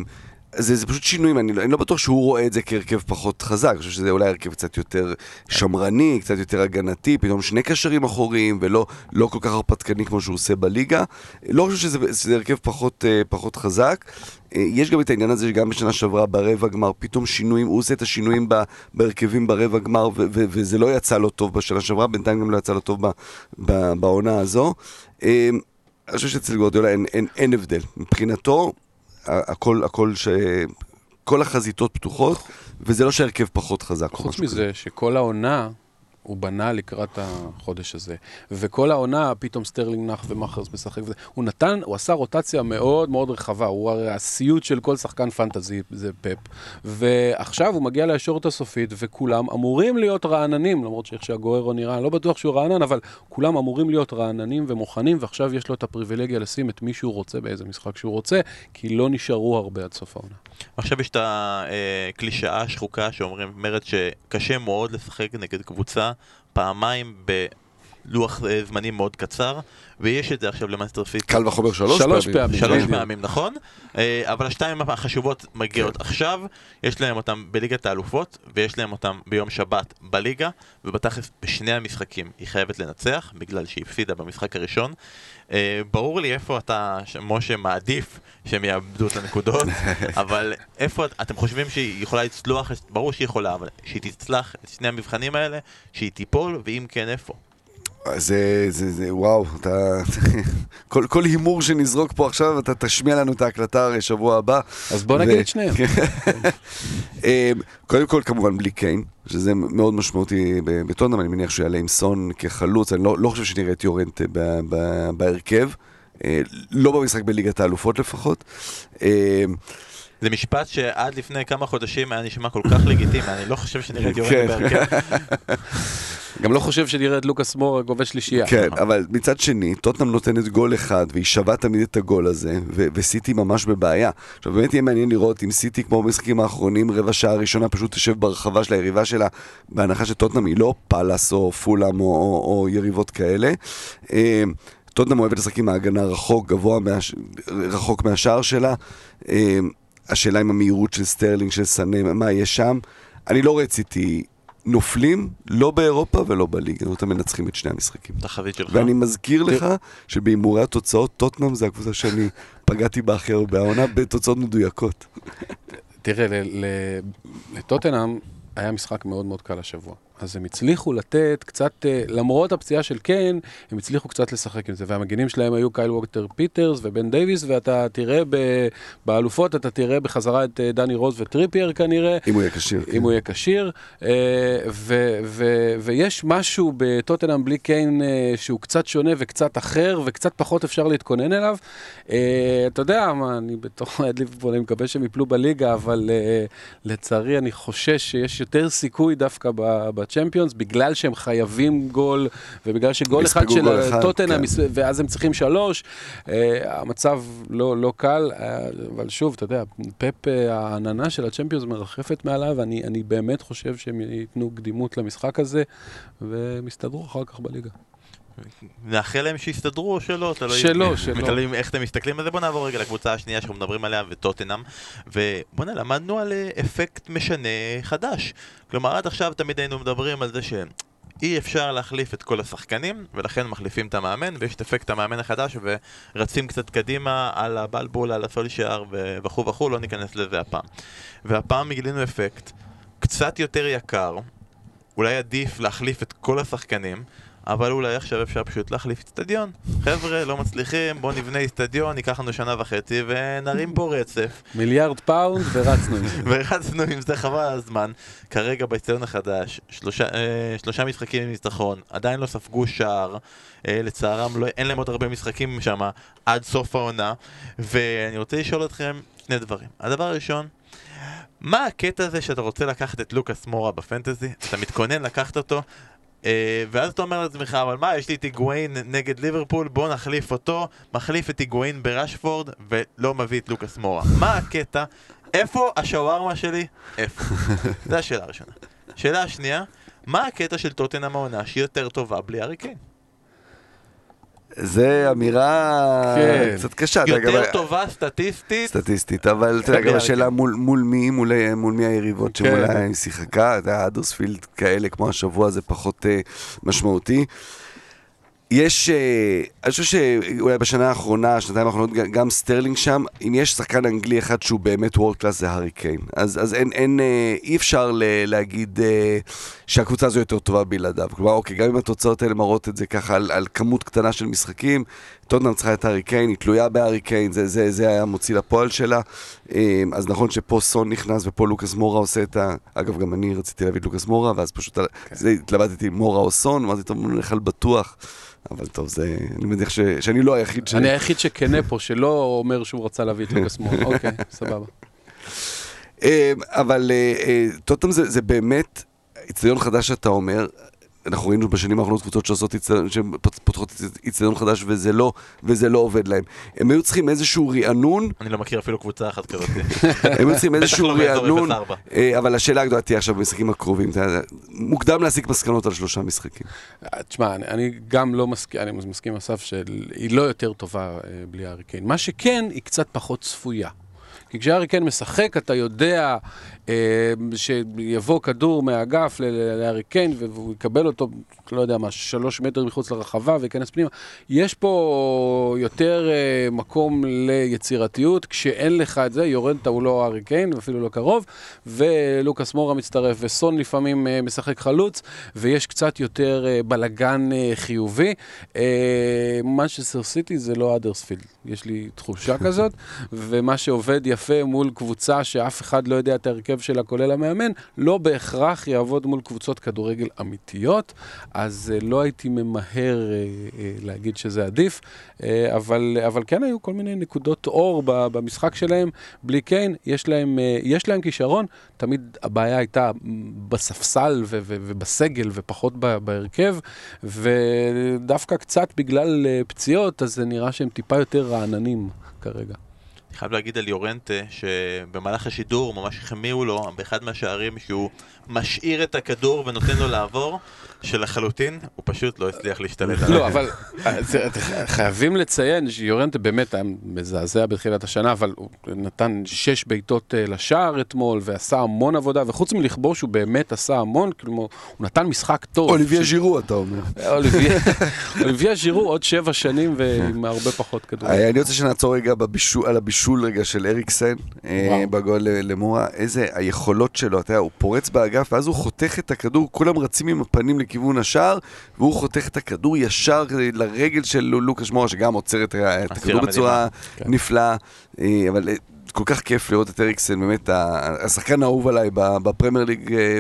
זה, זה פשוט שינויים, אני, לא- אני לא בטוח שהוא רואה את זה כהרכב פחות חזק, אני חושב שזה אולי הרכב קצת יותר שמרני, קצת יותר הגנתי, פתאום שני קשרים אחוריים ולא לא כל כך הרפתקני כמו שהוא עושה בליגה. לא חושב שזה, שזה הרכב פחות, אה, פחות חזק. אה, יש גם את העניין הזה שגם בשנה שעברה ברבע גמר, פתאום שינויים, הוא עושה את השינויים בהרכבים ברבע גמר ו, ו, וזה לא יצא לו טוב בשנה שעברה, בינתיים גם לא יצא לו טוב בעונה הזו. אה, אני חושב שאצל גורדיולה אין, אין, אין הבדל. מבחינתו, הכל, הכל ש... כל החזיתות פתוחות, וזה לא שההרכב פחות חזק.
חוץ מזה, שכל העונה הוא בנה לקראת החודש הזה. וכל העונה, פתאום סטרלינג נח ומאחרז משחק וזה. הוא נתן, הוא עשה רוטציה מאוד מאוד רחבה. הוא הרי הסיוט של כל שחקן פנטזי, זה פפ. ועכשיו הוא מגיע לישורת הסופית, וכולם אמורים להיות רעננים, למרות שאיך שאגוארו נראה, אני לא בטוח שהוא רענן, אבל כולם אמורים להיות רעננים ומוכנים, ועכשיו יש לו את הפריבילגיה לשים את מי שהוא רוצה באיזה משחק שהוא רוצה, כי לא נשארו הרבה עד סוף העונה.
עכשיו יש את הקלישאה השחוקה שאומרת שקשה מאוד לשחק נגד קבוצה פעמיים בלוח אה, זמנים מאוד קצר, ויש את זה עכשיו למנצ'סטר סיטי.
קל וחומר שלוש,
שלוש
פעמים.
פעמים.
שלוש
בדיוק.
פעמים, נכון? אה, אבל השתיים החשובות מגיעות
כן.
עכשיו, יש להם אותם בליגת האלופות, ויש להם אותם ביום שבת בליגה, ובתכלס בשני המשחקים היא חייבת לנצח, בגלל שהיא הפסידה במשחק הראשון. אה, ברור לי איפה אתה, משה, מעדיף שהם יאבדו את הנקודות, אבל איפה את- אתם חושבים שהיא יכולה לצלוח, ברור שהיא יכולה, אבל שהיא תצלח את שני המבחנים האלה, שהיא תיפול, ואם כן, איפה?
זה, זה, זה, וואו, אתה... כל, כל הימור שנזרוק פה עכשיו, אתה תשמיע לנו את ההקלטה הרי שבוע הבא.
אז בוא נגיד את שניהם.
אה, קודם כל, כמובן, בלי קיין, שזה מאוד משמעותי ב- בטוטנאם, אני מניח שהוא יעלה עם סון כחלוץ, אני לא, לא חושב שנראה את יורנט ב- בהרכב, אה, לא במשחק בליגת האלופות לפחות. אה,
זה משפט שעד לפני כמה חודשים היה נשמע כל כך לגיטימי, אני לא חושב שנראה את יורנט
כן.
בהרכב.
גם לא חושב שנראה את לוקאס מורה גובה שלישייה.
כן, אבל מצד שני, טוטנאם נותנת גול אחד, והיא שווה תמיד את הגול הזה, ו- וסיטי ממש בבעיה. עכשיו, באמת יהיה מעניין לראות אם סיטי, כמו במשחקים האחרונים, רבע שעה ראשונה פשוט תשב ברחבה של היריבה שלה, בהנחה שטוטנאם היא לא פאלאס או פולאם או, או, או יריבות כאלה. אה, טוטנהאם אוהבת לשחק עם ההגנה רחוק, גבוה, מהש... רחוק מהשער שלה. השאלה עם המהירות של סטרלינג, של סאנה, מה יש שם. אני לא סיטי נופלים, לא באירופה ולא בליגה, אותם מנצחים את שני המשחקים.
תחזית שלך.
ואני מזכיר לך שבהימורי התוצאות, טוטנאם זה הקבוצה שאני פגעתי בה הכי הרבה העונה בתוצאות מדויקות.
תראה, לטוטנאם היה משחק מאוד מאוד קל השבוע. אז הם הצליחו לתת קצת, אה, למרות הפציעה של קיין, הם הצליחו קצת לשחק עם זה. והמגינים שלהם היו קייל ווקר פיטרס ובן דייוויס, ואתה תראה ב- באלופות, אתה תראה בחזרה את אה, דני רוז וטריפייר כנראה.
אם הוא יהיה כשיר.
אם הוא יהיה כשיר, אה, ויש משהו בטוטנאם בלי קיין שהוא קצת שונה וקצת אחר וקצת פחות אפשר להתכונן אליו. אתה יודע מה, אני בתור אוהד ליברפול, אני מקווה שהם יפלו בליגה, אבל לצערי אני חושש שיש יותר סיכוי דווקא ב- בצ'מפיונס, בגלל שהם חייבים גול, ובגל שגול אחד של טוטנאם,
כן.
ואז הם צריכים שלוש. אה, המצב לא, לא קל, אה, אבל שוב, אתה יודע, פפ, אה, העננה של הצ'מפיונס מרחפת מעליו, ואני אני באמת חושב שהם ייתנו קדימות למשחק הזה, והם יסתדרו אחר כך בליגה.
נאחל להם שיסתדרו או שלא, תלוי.
שלא, שלא.
תלוי איך אתם מסתכלים על זה. בוא נעבור רגע לקבוצה השנייה שאנחנו מדברים עליה, וטוטנאם. ובוא'נה, למדנו על אה, אפקט משנה חדש. כלומר, עד עכשיו תמיד היינו מדברים על זה ש... אי אפשר להחליף את כל השחקנים, ולכן מחליפים את המאמן, ויש את אפקט המאמן החדש, ורצים קצת קדימה על הבלבול, על הסולשיאר ו- וכו' וכו', לא ניכנס לזה הפעם. והפעם גילינו אפקט קצת יותר יקר, אולי עדיף להחליף את כל השחקנים, אבל אולי עכשיו אפשר פשוט להחליף אצטדיון. חבר'ה, לא מצליחים, בואו נבנה אצטדיון, ייקח לנו שנה וחצי ונרים פה רצף.
מיליארד פאונד ורצנו עם זה.
ורצנו עם זה חבל על הזמן. כרגע באצטדיון החדש, שלושה, אה, שלושה משחקים עם ניצחון, עדיין לא ספגו שער. אה, לצערם לא, אין להם עוד הרבה משחקים שם עד סוף העונה. ואני רוצה לשאול אתכם שני דברים. הדבר הראשון, מה הקטע הזה שאתה רוצה לקחת את לוקאס מורה בפנטזי? אתה מתכונן לקחת אותו? אה, ואז אתה אומר לעצמך, אבל מה, יש לי את היגואין נגד ליברפול, בוא נחליף אותו, מחליף את היגואין בראשפורד, ולא מביא את לוקאס מורה. מה הקטע? איפה השווארמה שלי? איפה? זו השאלה הראשונה. שאלה השנייה, מה הקטע של טוטנאם העונה שהיא יותר טובה בלי הארי קיין?
זה אמירה
כן.
קצת קשה. יודע,
יותר
גם-
טובה סטטיסטית?
סטטיסטית, אבל אתה יודע,
בלי
גם
הארי
השאלה. מול מול מי, מול מול מי היריבות
כן.
שמולה היא שיחקה, אתה יודע, האדרספילד כאלה כמו השבוע זה פחות אה, משמעותי. יש, אה, אני חושב שאולי בשנה האחרונה, שנתיים האחרונות, גם סטרלינג שם, אם יש שחקן אנגלי אחד שהוא באמת world class זה הארי קיין. אז, אז אין, אין, אה, אי אפשר ל, להגיד אה, שהקבוצה הזו יותר טובה בלעדיו. כלומר, אוקיי, גם אם התוצאות האלה מראות את זה ככה על, על כמות קטנה של משחקים, טוטנאם צריכה את הארי קיין, היא תלויה בהארי קיין, זה, זה, זה היה מוציא לפועל שלה. אה, אז נכון שפה סון נכנס ופה לוקאס מורה עושה את ה... אגב, גם אני רציתי להביא את לוקאס מורה, ואז פשוט זה, התלבטתי מורה או סון, אמרתי, טוב, נלך על בטוח. אבל טוב, זה... אני מניח ש... שאני לא היחיד ש...
אני היחיד שכנה פה, שלא אומר שהוא רצה להביא את לוקאס מורה. אוקיי, סבבה.
אה, אבל אה, אה, טוטם זה, זה באמת איצטדיון חדש שאתה אומר. אנחנו ראינו בשנים האחרונות קבוצות שעושות איצטדיון, שפותחות איצטדיון חדש וזה לא, וזה לא עובד להם. הם היו צריכים איזשהו רענון,
אני לא מכיר אפילו קבוצה אחת כזאת.
הם היו צריכים איזשהו
לא
רענון,
0-4.
אה, אבל השאלה הגדולה תהיה עכשיו במשחקים הקרובים. מוקדם להסיק מסקנות על שלושה משחקים.
אה, תשמע, אני, גם לא מסכים, אני מסכים עם אסף שהיא לא יותר טובה אה, בלי הארי קיין. מה שכן, היא קצת פחות צפויה. כי כשהארי קיין משחק, אתה יודע אה, שיבוא כדור מהאגף ל- ל- להארי קיין והוא יקבל אותו, לא יודע מה, שלוש מטר מחוץ לרחבה וייכנס פנימה. יש פה יותר אה, מקום ליצירתיות, כשאין לך את זה, יורנטה הוא לא הארי קיין, אפילו לא קרוב, ולוקאס מורה מצטרף, וסון לפעמים אה, משחק חלוץ, ויש קצת יותר אה, בלגן אה, חיובי. אה, מנצ'סטר סיטי זה לא אדרספילד, יש לי תחושה כזאת, ומה שעובד יפה מול קבוצה שאף אחד לא יודע את ההרכב שלה, כולל המאמן, לא בהכרח יעבוד מול קבוצות כדורגל אמיתיות, אז אה, לא הייתי ממהר אה, אה, להגיד שזה עדיף, אבל, אבל כן היו כל מיני נקודות אור במשחק שלהם, בלי קיין, יש להם, יש להם כישרון, תמיד הבעיה הייתה בספסל ו- ו- ובסגל ופחות ב- בהרכב, ודווקא קצת בגלל פציעות, אז זה נראה שהם טיפה יותר רעננים כרגע.
אני חייב להגיד על יורנטה, שבמהלך השידור ממש החמיאו לו באחד מהשערים שהוא משאיר את הכדור ונותן לו לעבור, שלחלוטין הוא פשוט לא הצליח להשתלט עליו.
לא, אבל אה, חייבים לציין שיורנטה באמת היה מזעזע בתחילת השנה, אבל הוא נתן שש בעיטות אה, לשער אתמול, ועשה המון עבודה, וחוץ מלכבוש הוא באמת עשה המון, כלומר, הוא נתן משחק טוב.
אוליביה ז'ירו, אתה אומר.
אוליביה- אוליביה ז'ירו עוד שבע שנים ועם הרבה פחות כדור.
אה, אני רוצה שנעצור רגע על הבישול רגע של אריקסן, אה. בגול למורה, איזה היכולות שלו, אתה יודע, הוא פורץ באגף, ואז הוא חותך את הכדור, כולם רצים עם הפנים לכיוון השער, והוא חותך את הכדור ישר לרגל של לוקאס מורה, שגם עוצר את הכדור בצורה
כן.
נפלאה, אה, אבל אה, כל כך כיף לראות את אריקסן, באמת השחקן האהוב עליי בפרמייר ליג אה,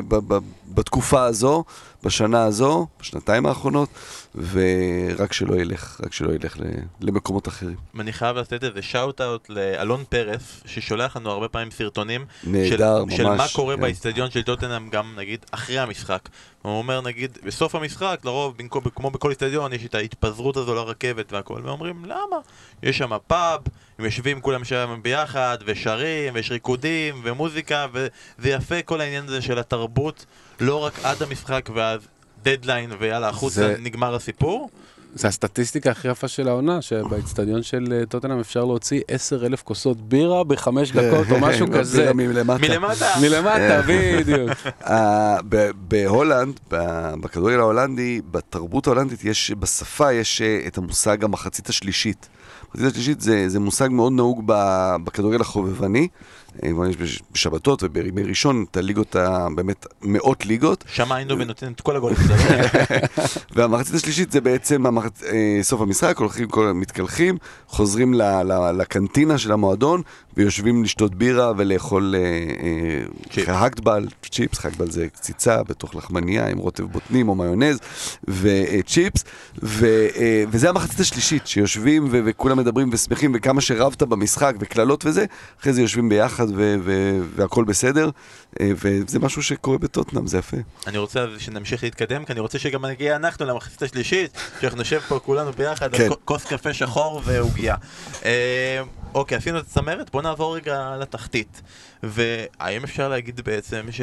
בתקופה הזו, בשנה הזו, בשנתיים האחרונות, ורק שלא ילך, רק שלא ילך ל- למקומות אחרים.
אני חייב לתת איזה שאוט-אאוט לאלון פרס, ששולח לנו הרבה פעמים סרטונים
נהדר,
של, של מה
ממש,
קורה
כן.
באיצטדיון של טוטנאם גם נגיד אחרי המשחק. הוא אומר נגיד בסוף המשחק לרוב במקום, כמו בכל איצטדיון יש את ההתפזרות הזו לרכבת והכל ואומרים למה? יש שם פאב, הם יושבים כולם שם ביחד ושרים ויש ריקודים ומוזיקה וזה יפה כל העניין הזה של התרבות לא רק עד המשחק ואז דדליין ויאללה החוצה
זה-
נגמר הסיפור
זה הסטטיסטיקה הכי יפה של העונה, שבאיצטדיון של אה, טוטנאם אפשר להוציא 10 אלף כוסות בירה בחמש דקות או משהו כזה.
מלמטה.
מלמטה
מלמטה, בדיוק.
אה, בהולנד, בכדורגל ההולנדי, בתרבות ההולנדית, יש, בשפה יש אה, את המושג המחצית השלישית. המחצית השלישית זה, זה מושג מאוד נהוג בכדורגל החובבני, יש בש- בשבתות ובימי ראשון את הליגות, באמת מאות ליגות,
שם היינו ונותן את כל הגולים.
והמחצית השלישית זה בעצם המחצ... אה, סוף המשחק, הולכים, כל... מתקלחים, חוזרים. לקנטינה של המועדון, ויושבים לשתות בירה ולאכול אה, אה. האקטבל, צ'יפס, האקטבל זה קציצה בתוך לחמניה עם רוטב בוטנים או מיונז, וצ'יפס, ו... אה, וזה המחצית השלישית, שיושבים. וכולם מדברים ושמחים, וכמה שרבת במשחק וקללות וזה, אחרי זה יושבים ביחד ו... ו... והכל בסדר, אה, וזה משהו שקורה בטוטנאם, זה יפה.
אני רוצה שנמשיך להתקדם, כי אני רוצה שגם נגיע אנחנו למחצית השלישית, שאנחנו נשב פה כולנו ביחד,
כן.
על כוס קפה שחור ועוגיה. אה, אוקיי, עשינו את הצמרת, בוא נעבור רגע לתחתית. והאם אפשר להגיד בעצם ש...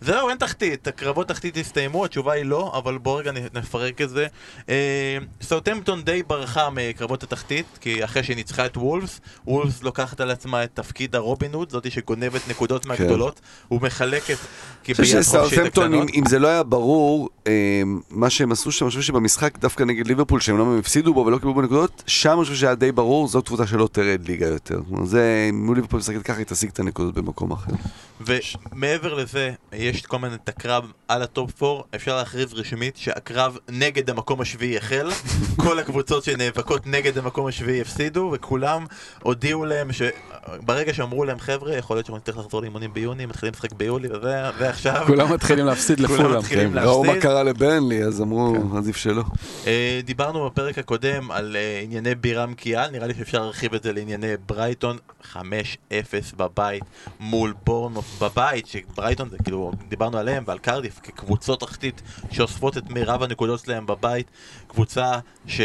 זהו, אין תחתית, הקרבות תחתית הסתיימו, התשובה היא לא, אבל בואו רגע נפרק את זה. אה, סאוטהמפטון די ברחה מקרבות התחתית, כי אחרי שהיא ניצחה את וולפס, וולפס לוקחת על עצמה את תפקיד הרובין הוד, זאתי שגונבת נקודות מהגדולות, ומחלקת ביד חופשית
שסאות'המפטון, אם. אם זה לא היה ברור, אה, מה שהם עשו שם, אני חושב שבמשחק דווקא נגד ליברפול, שהם לא הפסידו בו ולא קיבלו בו נקודות, שם אני חושב שהיה די ברור, זאת קבוצה שלא תרד ליגה יותר. זה, אם ליברפול משחקת ככה, היא תשיג את הנקודות במקום אחר.
ומעבר לזה, יש כל מיני את הקרב על הטופ 4, אפשר להכריז רשמית שהקרב נגד המקום השביעי החל. כל הקבוצות שנאבקות נגד המקום השביעי הפסידו, וכולם הודיעו להם שברגע שאמרו להם, חבר'ה, יכול להיות שאנחנו נצטרך לחזור לאימונים ביוני, מתחילים לשחק ביולי, וזה, ועכשיו...
כולם מתחילים להפסיד
כולם
לפולאם.
מתחילים
כן.
ראו מה קרה לבנלי, אז אמרו,
כן.
עדיף שלא.
אה, דיברנו בפרק הקודם על אה, ענייני בירם כיאל, נראה לי שאפשר להרחיב את זה לענייני ברייטון 5-0 בבית מול בורנמוט בבית, שברייטון זה כאילו, דיברנו עליהם ועל קרדיף כקבוצות תחתית שאוספות את מירב הנקודות שלהם בבית, קבוצה ש...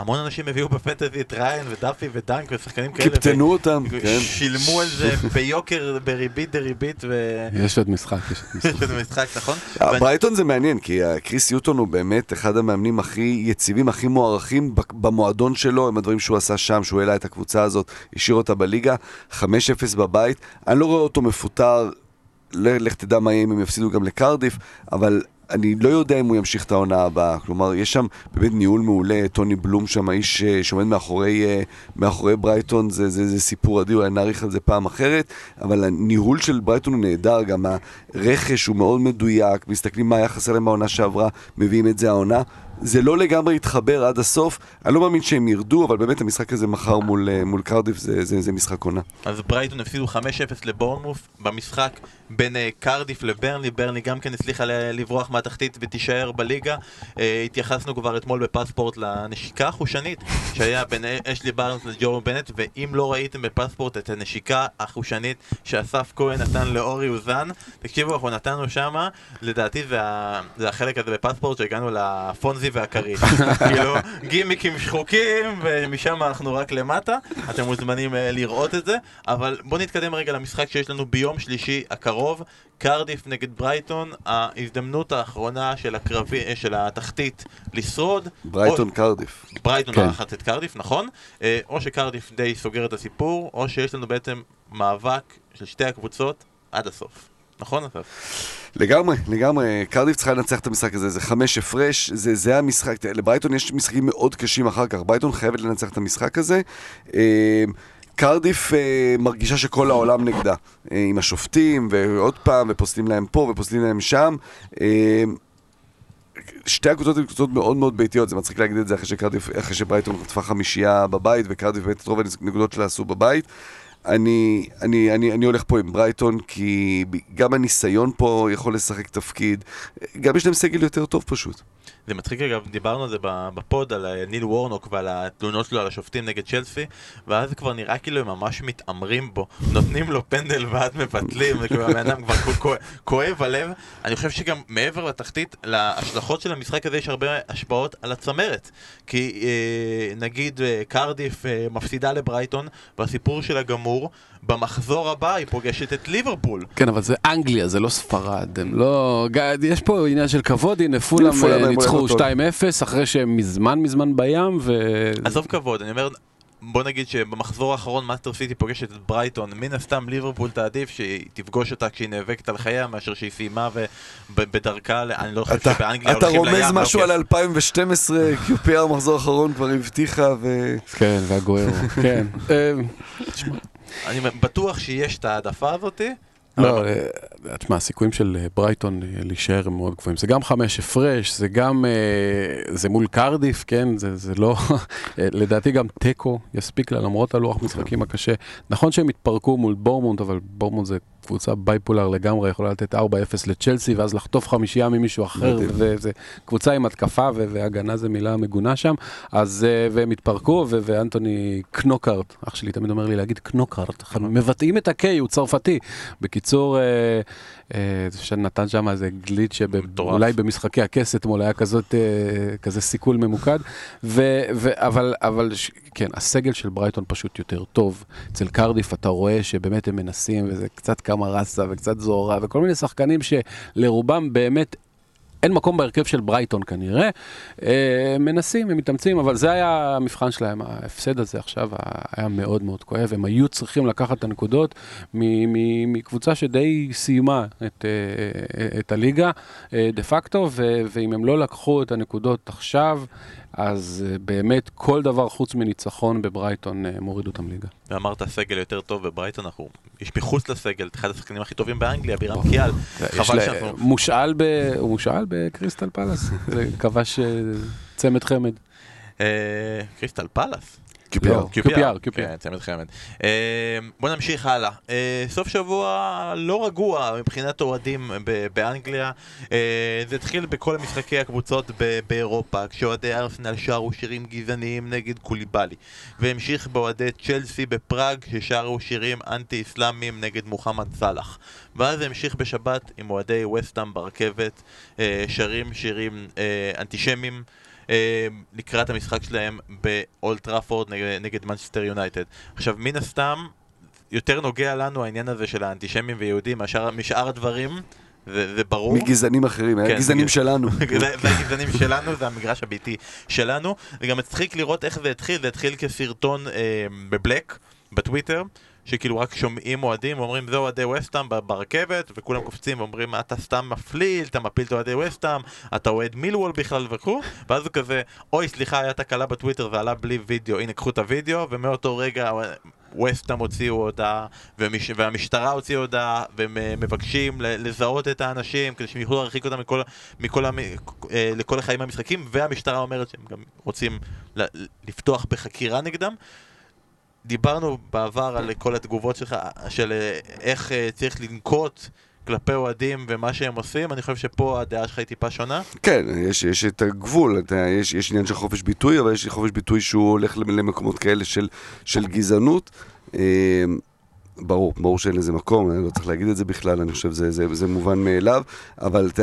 המון אנשים הביאו בפנטזי את ריין ודאפי ודנק ושחקנים כאלה.
קיפטנו אותם, כן.
שילמו על זה ביוקר, בריבית דריבית ו...
יש עוד משחק, יש עוד משחק.
נכון?
ברייטון זה מעניין, כי אה, קריס יוטון הוא באמת אחד המאמנים הכי יציבים, הכי מוערכים במועדון שלו, עם הדברים שהוא עשה שם, שהוא העלה את הקבוצה הזאת, השאיר אותה בליגה, 5-0 בבית. אני לא רואה אותו מפוטר, לך תדע מה יהיה אם הם יפסידו גם לקרדיף, אבל אני לא יודע אם הוא ימשיך את העונה הבאה. כלומר, יש שם באמת ניהול מעולה, טוני בלום שם, האיש אה, שעומד מאחורי, אה, מאחורי ברייטון, זה, זה, זה סיפור אדיר, אולי נאריך על זה פעם אחרת, אבל הניהול של ברייטון הוא נהדר, גם הרכש הוא מאוד מדויק, מסתכלים מה היה חסר להם בעונה שעברה, מביאים את זה העונה. זה לא לגמרי התחבר עד הסוף, אני לא מאמין שהם ירדו, אבל באמת המשחק הזה מחר מול, אה, מול קרדיף זה, זה, זה משחק עונה.
אז ברייטון הפסידו 5-0 לבורנמוף במשחק בין אה, קרדיף לברנלי, ברנלי גם כן הצליחה לברוח מהתחתית ותישאר בליגה. אה, התייחסנו כבר אתמול בפספורט לנשיקה החושנית שהיה בין אשלי בארנס לג'ורו בנט, ואם לא ראיתם בפספורט את הנשיקה החושנית שאסף כהן נתן לאורי אוזן, תקשיבו, אנחנו נתנו שמה, לדעתי זה, זה החלק הזה בפספורט שהגענו לפונזי והכריש. כאילו, גימיקים שחוקים, ומשם אנחנו רק למטה. אתם מוזמנים אה, לראות את זה, אבל בואו נתקדם רגע למשחק שיש לנו ביום שלישי הקרוב, קרדיף נגד ברייטון, ההזדמנות האחרונה של הקרבי, אה, של התחתית לשרוד.
ברייטון קרדיף.
או, ברייטון
כן.
מארחת את קרדיף, נכון? אה, או שקרדיף די סוגר את הסיפור, או שיש לנו בעצם מאבק של שתי הקבוצות עד הסוף. נכון, אסף?
לגמרי, לגמרי, קרדיף צריכה לנצח את המשחק הזה, זה חמש הפרש, זה, זה המשחק, לברייטון יש משחקים מאוד קשים אחר כך, ברייטון חייבת לנצח את המשחק הזה. קרדיף אה, מרגישה שכל העולם נגדה, אה, עם השופטים, ועוד פעם, ופוסלים להם פה ופוסלים להם שם. אה, שתי הקבוצות הן קבוצות מאוד מאוד ביתיות, זה מצחיק להגיד את זה אחרי שקרדיף, אחרי שברייטון חטפה חמישייה בבית, וקרדיף באמת את רוב הנקודות שלה עשו בבית. אני, אני, אני, אני הולך פה עם ברייטון, כי גם הניסיון פה יכול לשחק תפקיד, גם יש להם סגל יותר טוב פשוט.
זה מצחיק אגב, דיברנו על זה בפוד, על ניל וורנוק ועל התלונות שלו על השופטים נגד צ'לסי, ואז כבר נראה כאילו הם ממש מתעמרים בו, נותנים לו פנדל ואז מבטלים, וכאילו הבן אדם כבר כו- כו- כואב הלב. אני חושב שגם מעבר לתחתית, להשלכות של המשחק הזה יש הרבה השפעות על הצמרת. כי אה, נגיד אה, קרדיף אה, מפסידה לברייטון, והסיפור שלה גמור, במחזור הבא היא פוגשת את ליברפול.
כן, אבל זה אנגליה, זה לא ספרד, הם לא... יש פה עניין של כבוד, הנה פולאם אה, ניצחו
אוהב
2-0
אותו.
אחרי שהם מזמן מזמן בים, ו...
עזוב כבוד, אני אומר, בוא נגיד שבמחזור האחרון מאסטר סיטי פוגשת את ברייטון, מן הסתם ליברפול תעדיף שהיא תפגוש אותה כשהיא נאבקת על חייה מאשר שהיא סיימה ובדרכה, אני לא חושב
אתה,
שבאנגליה
אתה
הולכים לים.
רומז
לא
משהו
כיף.
על 2012, QPR מחזור אחרון כבר הבטיחה, ו...
כן, והגוארו, כן. אה,
אני בטוח שיש את העדפה הזאתי.
לא, אה, תשמע, הסיכויים של אה, ברייטון אה, להישאר הם מאוד גבוהים. זה גם חמש הפרש, זה גם, אה, זה מול קרדיף, כן? זה, זה לא, לדעתי גם תיקו יספיק לה למרות הלוח משחקים הקשה. נכון שהם התפרקו מול בורמונט, אבל בורמונט זה קבוצה בייפולר לגמרי, יכולה לתת 4-0 לצ'לסי ואז לחטוף חמישייה ממישהו אחר. וזה קבוצה עם התקפה והגנה זה מילה מגונה שם. אז, והם התפרקו, ואנטוני קנוקארט, אח שלי תמיד אומר לי להגיד קנוקארט, מבטאים את ה-K, הוא צרפתי. בקיצור, שנתן שם איזה גליץ'
מטורף.
שאולי במשחקי הכס אתמול היה כזאת, אה, כזה סיכול ממוקד, ו, ו, אבל, אבל כן, הסגל של ברייטון פשוט יותר טוב. אצל קרדיף אתה רואה שבאמת הם מנסים, וזה קצת כמה ראסה וקצת זוהרה, וכל מיני שחקנים שלרובם באמת אין מקום בהרכב של ברייטון כנראה. אה, מנסים, הם מתאמצים, אבל זה היה המבחן שלהם. ההפסד הזה עכשיו היה מאוד מאוד כואב. הם היו צריכים לקחת את הנקודות מקבוצה שדי סיימה את, אה, את הליגה אה, דה פקטו, ואם הם לא לקחו את הנקודות עכשיו, אז אה, באמת כל דבר חוץ מניצחון בברייטון אה, מוריד אותם ליגה.
ואמרת סגל יותר טוב בברייטון, אנחנו... יש מחוץ לסגל אחד השחקנים הכי טובים באנגליה, בירם קיאל. חבל שאנחנו...
מושאל ב... הוא מושאל בקריסטל פלאס, כבש אה, צמד חמד.
קריסטל פלאס.
QPR.
QPR, QPR.
כן, צמד חמד. אה, בוא נמשיך הלאה. אה, סוף שבוע לא רגוע מבחינת אוהדים באנגליה. אה, זה התחיל בכל משחקי הקבוצות באירופה, כשאוהדי ארסנל שרו שירים גזעניים נגד קוליבאלי. והמשיך באוהדי צ'לסי בפראג, ששרו שירים אנטי-אסלאמיים נגד מוחמד סאלח. ואז זה המשיך בשבת עם אוהדי ווסטהאם ברכבת, אה, שרים שירים אנטישמיים. אה, לקראת המשחק שלהם באולד טראפורד נגד, מנצ'סטר יונייטד. עכשיו, מן הסתם, יותר נוגע לנו העניין הזה של האנטישמים ויהודים מאשר משאר הדברים, זה, זה ברור.
מגזענים אחרים,
כן,
היה גזענים
מגז-
שלנו.
זה זה הגזענים שלנו, זה המגרש הביתי שלנו. זה גם מצחיק לראות איך זה התחיל, זה התחיל כסרטון אה, בבלק, בטוויטר. שכאילו רק שומעים אוהדים ואומרים זה אוהדי וסטאם ברכבת וכולם קופצים ואומרים אתה סתם מפליל, אתה מפיל את אוהדי וסטאם, אתה אוהד מילוול בכלל וכו' ואז הוא כזה אוי סליחה היה תקלה בטוויטר זה עלה בלי וידאו, הנה קחו את הוידאו ומאותו רגע וסטאם הוציאו הודעה ומש... והמשטרה הוציאה הודעה והם אה, לזהות את האנשים כדי שהם יוכלו להרחיק אותם מכל, מכל המ... אה, לכל החיים מהמשחקים והמשטרה אומרת שהם גם רוצים. לפתוח בחקירה נגדם דיברנו בעבר על כל התגובות שלך, של אה, איך אה, צריך לנקוט כלפי אוהדים ומה שהם עושים, אני חושב שפה הדעה שלך היא טיפה שונה.
כן, יש, יש את הגבול, אתה, יש, יש עניין של חופש ביטוי, אבל יש חופש ביטוי שהוא הולך למקומות כאלה של, של גזענות. אה, ברור, ברור שאין לזה מקום, אני לא צריך להגיד את זה בכלל, אני חושב שזה זה, זה מובן מאליו, אבל אתה...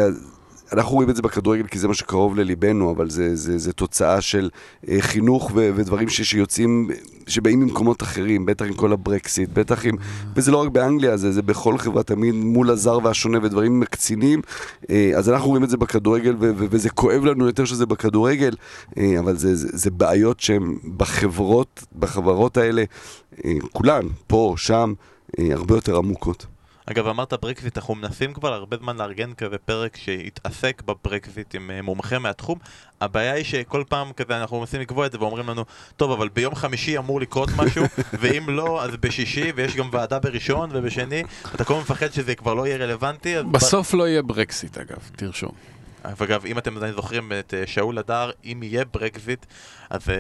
אנחנו רואים את זה בכדורגל כי זה מה שקרוב לליבנו, אבל זה, זה, זה תוצאה של אה, חינוך ו, ודברים ש, שיוצאים, שבאים ממקומות אחרים, בטח עם כל הברקסיט, בטח עם... וזה לא רק באנגליה, זה, זה בכל חברה, תמיד מול הזר והשונה ודברים מקצינים. אה, אז אנחנו רואים את זה בכדורגל, ו, ו, וזה כואב לנו יותר שזה בכדורגל, אה, אבל זה, זה, זה בעיות שהן בחברות, בחברות האלה, כולן, פה, שם, הרבה יותר עמוקות.
אגב, אמרת ברקזיט, אנחנו מנסים כבר הרבה זמן לארגן כזה פרק שיתעסק בברקזיט עם אה, מומחה מהתחום. הבעיה היא שכל פעם כזה אנחנו מנסים לקבוע את זה ואומרים לנו, טוב, אבל ביום חמישי אמור לקרות משהו, ואם לא, אז בשישי, ויש גם ועדה בראשון ובשני, אתה כל הזמן מפחד שזה כבר לא יהיה רלוונטי. ב-
בסוף לא יהיה ברקסיט אגב, תרשום.
ואגב, אם אתם עדיין זוכרים את אה, שאול הדר, אם יהיה ברקזיט, אז אה,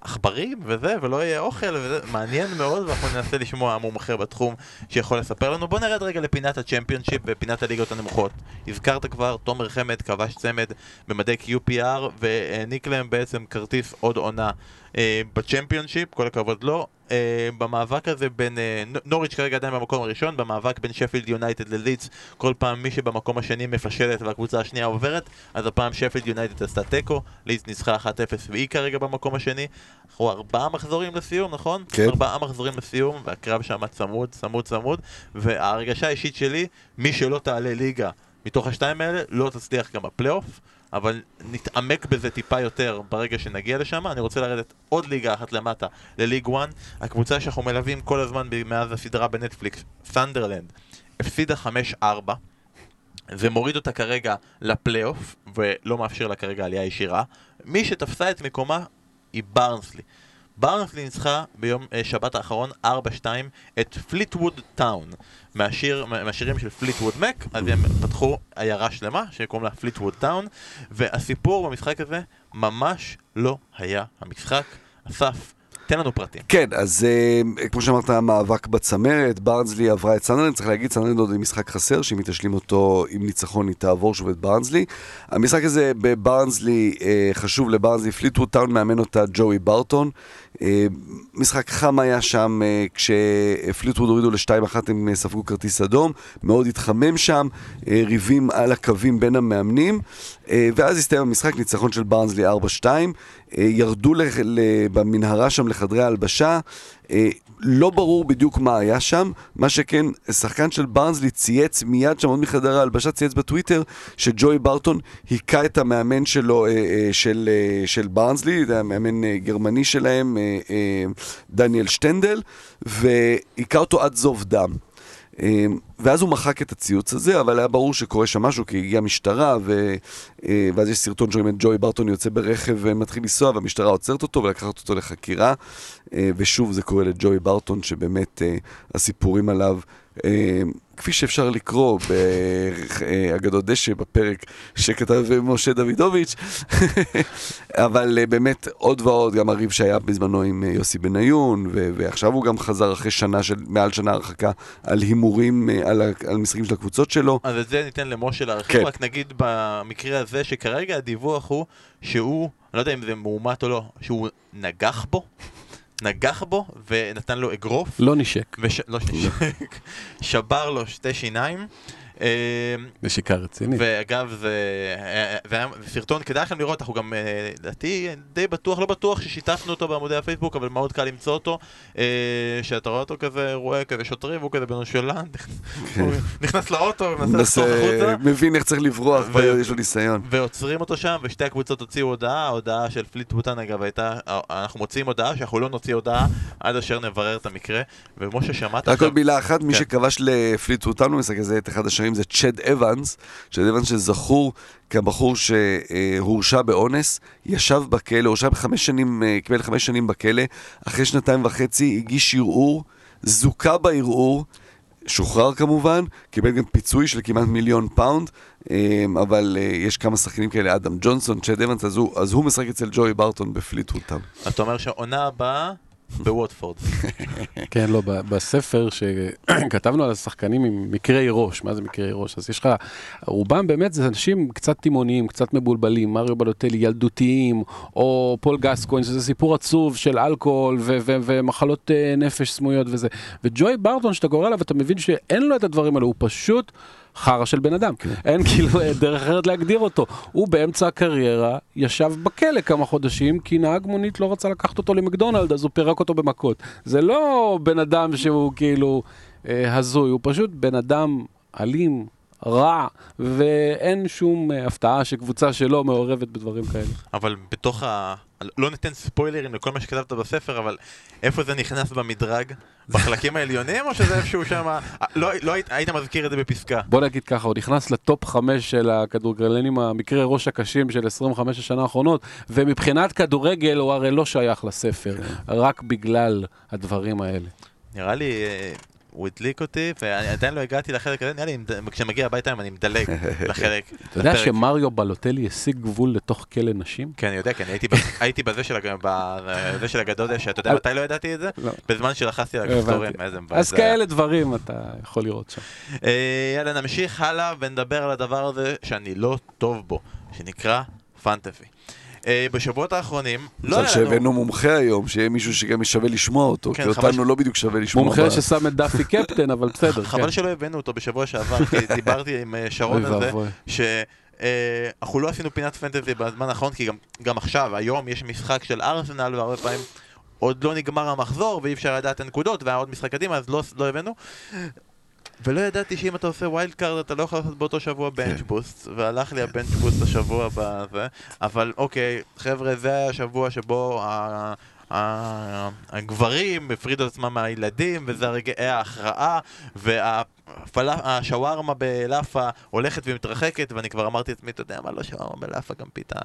עכברים וזה, ולא יהיה אוכל וזה, מעניין מאוד, ואנחנו ננסה לשמוע מומחה בתחום שיכול לספר לנו. בוא נרד רגע לפינת הצ'מפיונשיפ ופינת הליגות הנמוכות. הזכרת כבר, תומר חמד כבש צמד במדי QPR, והעניק להם בעצם כרטיס עוד עונה. אה, בצ'מפיונשיפ, כל הכבוד לו. אה, במאבק הזה בין, נ- נוריץ' כרגע עדיין במקום הראשון, במאבק בין שפילד יונייטד ללידס, כל פעם מי שבמקום השני מפשלת והקבוצה השנייה עוברת, אז הפעם שפילד יונייטד עשתה תיקו, לידס ניצחה 1-0 והיא כרגע במקום השני. אנחנו ארבעה מחזורים לסיום, נכון?
כן.
ארבעה מחזורים לסיום, והקרב שם צמוד, צמוד, צמוד, וההרגשה האישית שלי, מי שלא תעלה ליגה מתוך השתיים האלה, לא תצליח גם בפלייאוף. אבל נתעמק בזה טיפה יותר ברגע שנגיע לשם. אני רוצה לרדת עוד ליגה אחת למטה, לליג 1. הקבוצה שאנחנו מלווים כל הזמן מאז הסדרה בנטפליקס, סנדרלנד, הפסידה 5-4. זה מוריד אותה כרגע לפלייאוף, ולא מאפשר לה כרגע עלייה ישירה. מי שתפסה את מקומה היא ברנסלי. ברנסלי ניצחה ביום אה, שבת האחרון 4-2 את פליטווד טאון מהשיר, מה- מהשירים של פליטווד מק, אז הם פתחו עיירה שלמה שקוראים לה פליטווד טאון והסיפור במשחק הזה ממש לא היה המשחק. אסף, תן לנו פרטים.
כן, אז אה, כמו שאמרת, מאבק בצמרת, ברנזלי עברה את סנדרלנד, צריך להגיד, סנדרלנד עוד עם משחק חסר, שאם היא תשלים אותו עם ניצחון היא תעבור שוב את ברנזלי. המשחק הזה בברנזלי, אה, חשוב לברנזלי, פליטווד טאון מאמן אותה ג'ואי ברטון. אה, משחק חם היה שם, כשפליטווד הורידו ל-2-1 הם אה, ספגו כרטיס אדום, מאוד התחמם שם, ריבים על הקווים בין המאמנים, ואז הסתיים המשחק, ניצחון של ברנזלי 4-2, אה, ירדו לח- ל- במנהרה שם לחדרי ההלבשה, אה, לא ברור בדיוק מה היה שם, מה שכן, שחקן של ברנזלי צייץ מיד שם עוד מחדר ההלבשה, צייץ בטוויטר שג'וי ברטון היכה את המאמן שלו, אה, אה, של, אה, של ברנזלי, זה המאמן אה, גרמני שלהם, אה, אה, דניאל שטנדל, והיכה אותו עד זוב דם. אה, ואז הוא מחק את הציוץ הזה, אבל היה ברור שקורה שם משהו, כי הגיעה משטרה, ו... אה, ואז יש סרטון את ג'וי ברטון יוצא ברכב ומתחיל לנסוע, והמשטרה עוצרת אותו ולקחת אותו לחקירה. אה, ושוב זה קורה לג'וי ברטון, שבאמת אה, הסיפורים עליו, כפי שאפשר לקרוא באגדות דשא, בפרק שכתב משה דוידוביץ', אבל אה, באמת עוד ועוד, גם הריב שהיה בזמנו עם אה, יוסי בניון, ועכשיו הוא גם חזר אחרי שנה של, מעל שנה הרחקה על הימורים, אה, על, על משחקים של הקבוצות שלו.
אז את זה ניתן למשה להרחיב,
כן.
רק נגיד במקרה הזה שכרגע הדיווח הוא שהוא, אני לא יודע אם זה מאומת או לא, שהוא נגח בו, נגח בו ונתן לו אגרוף,
לא נשק.
וש... לא שנשק, שבר לו שתי שיניים. אה,
נשיקה רצינית.
ואגב, זה, אה, זה היה סרטון, כדאי לכם לראות, אנחנו גם, אה, לדעתי, די בטוח, לא בטוח ששיתפנו אותו בעמודי הפייסבוק, אבל מאוד קל למצוא אותו, אה, שאתה רואה אותו כזה, רואה כזה שוטרים, והוא כזה בנושלנט, הוא נכנס לאוטו ומנסה לחתוך החוצה.
מנסה, מבין איך צריך לברוח, ויש לו ניסיון.
ועוצרים אותו שם, ושתי הקבוצות הוציאו הודעה, ההודעה של פליט בוטן אגב הייתה, אנחנו מוציאים הודעה שאנחנו לא נוציא הודעה עד אשר נברר את המקרה, ומשה שמעת
רק עוד מילה אחת, מי
כן.
שכבש לפליטווד טאון במשחק הזה, את אחד השערים זה צ'ד אבנס, צ'ד אבנס שזכור כבחור שהורשע באונס, ישב בכלא, הורשע בחמש שנים, אה, קיבל חמש שנים בכלא, אחרי שנתיים וחצי הגיש ערעור, זוכה בערעור, שוחרר כמובן, קיבל גם פיצוי של כמעט מיליון פאונד, אה, אבל אה, יש כמה שחקנים כאלה, אדם ג'ונסון, צ'ד אבנס, אז הוא, אז הוא משחק אצל ג'וי ברטון בפליטווד.
אתה אומר שהעונה הבאה בווטפורד.
כן, לא, בספר שכתבנו על השחקנים עם מקרי ראש, מה זה מקרי ראש? אז יש לך, רובם באמת זה אנשים קצת תמהוניים, קצת מבולבלים, מריו בלוטלי, ילדותיים, או פול גסקוין, שזה סיפור עצוב של אלכוהול ומחלות אה, נפש סמויות וזה. וג'וי ברטון, שאתה קורא עליו, אתה מבין שאין לו את הדברים האלו, הוא פשוט... חרא של בן אדם, אין כאילו דרך אחרת להגדיר אותו. הוא באמצע הקריירה ישב בכלא כמה חודשים כי נהג מונית לא רצה לקחת אותו למקדונלד אז הוא פירק אותו במכות. זה לא בן אדם שהוא כאילו אה, הזוי, הוא פשוט בן אדם אלים, רע, ואין שום אה, הפתעה שקבוצה שלו מעורבת בדברים כאלה.
אבל בתוך ה... לא ניתן ספוילרים לכל מה שכתבת בספר, אבל איפה זה נכנס במדרג? בחלקים העליונים, או שזה איפשהו שם... לא, לא היית, היית מזכיר את זה בפסקה.
בוא נגיד ככה, הוא נכנס לטופ חמש של הכדורגלנים, המקרי ראש הקשים של 25 השנה האחרונות, ומבחינת כדורגל הוא הרי לא שייך לספר, רק בגלל הדברים האלה.
נראה לי... הוא הדליק אותי, ואני עדיין לא הגעתי לחלק הזה, נראה לי, אם- כשאני מגיע הביתה אני מדלג לחלק.
אתה יודע. שמריו בלוטלי השיג גבול לתוך כלא נשים?
כן, אני יודע, כי אני הייתי בזה של הגדול, שאתה יודע מתי לא ידעתי את זה?
לא.
בזמן שלחצתי על הכפתורים. איזה מבאס
אז. כאלה דברים אתה יכול לראות שם.
אה, יאללה, נמשיך הלאה ונדבר על הדבר הזה שאני לא טוב בו, שנקרא פנטזי. אה, בשבועות האחרונים, לא היה לנו...
שהבאנו מומחה היום, שיהיה מישהו שגם שווה לשמוע אותו,
כן,
כי אותנו
ש-
לא בדיוק שווה לשמוע.
מומחה ששם את דאפי קפטן, אבל בסדר.
חבל
כן.
שלא הבאנו אותו בשבוע שעבר, כי דיברתי עם אה, שרון על זה,
ואבוי.
שאנחנו לא עשינו פינת פנטזי בזמן האחרון, כי גם, גם עכשיו, היום יש משחק של ארסנל, והרבה פעמים עוד לא נגמר המחזור, ואי אפשר לדעת את הנקודות, והיה עוד משחק קדימה, אז לא, לא הבאנו. ולא ידעתי שאם אתה עושה wild card אתה לא יכול לעשות באותו שבוע bench boost והלך לי ה bench boost השבוע בזה. אבל אוקיי חבר'ה זה היה השבוע שבו הגברים הפרידו את עצמם מהילדים, וזה רגעי ההכרעה, והשווארמה בלאפה הולכת ומתרחקת, ואני כבר אמרתי לעצמי, אתה יודע מה, לא שווארמה בלאפה, גם פיתה,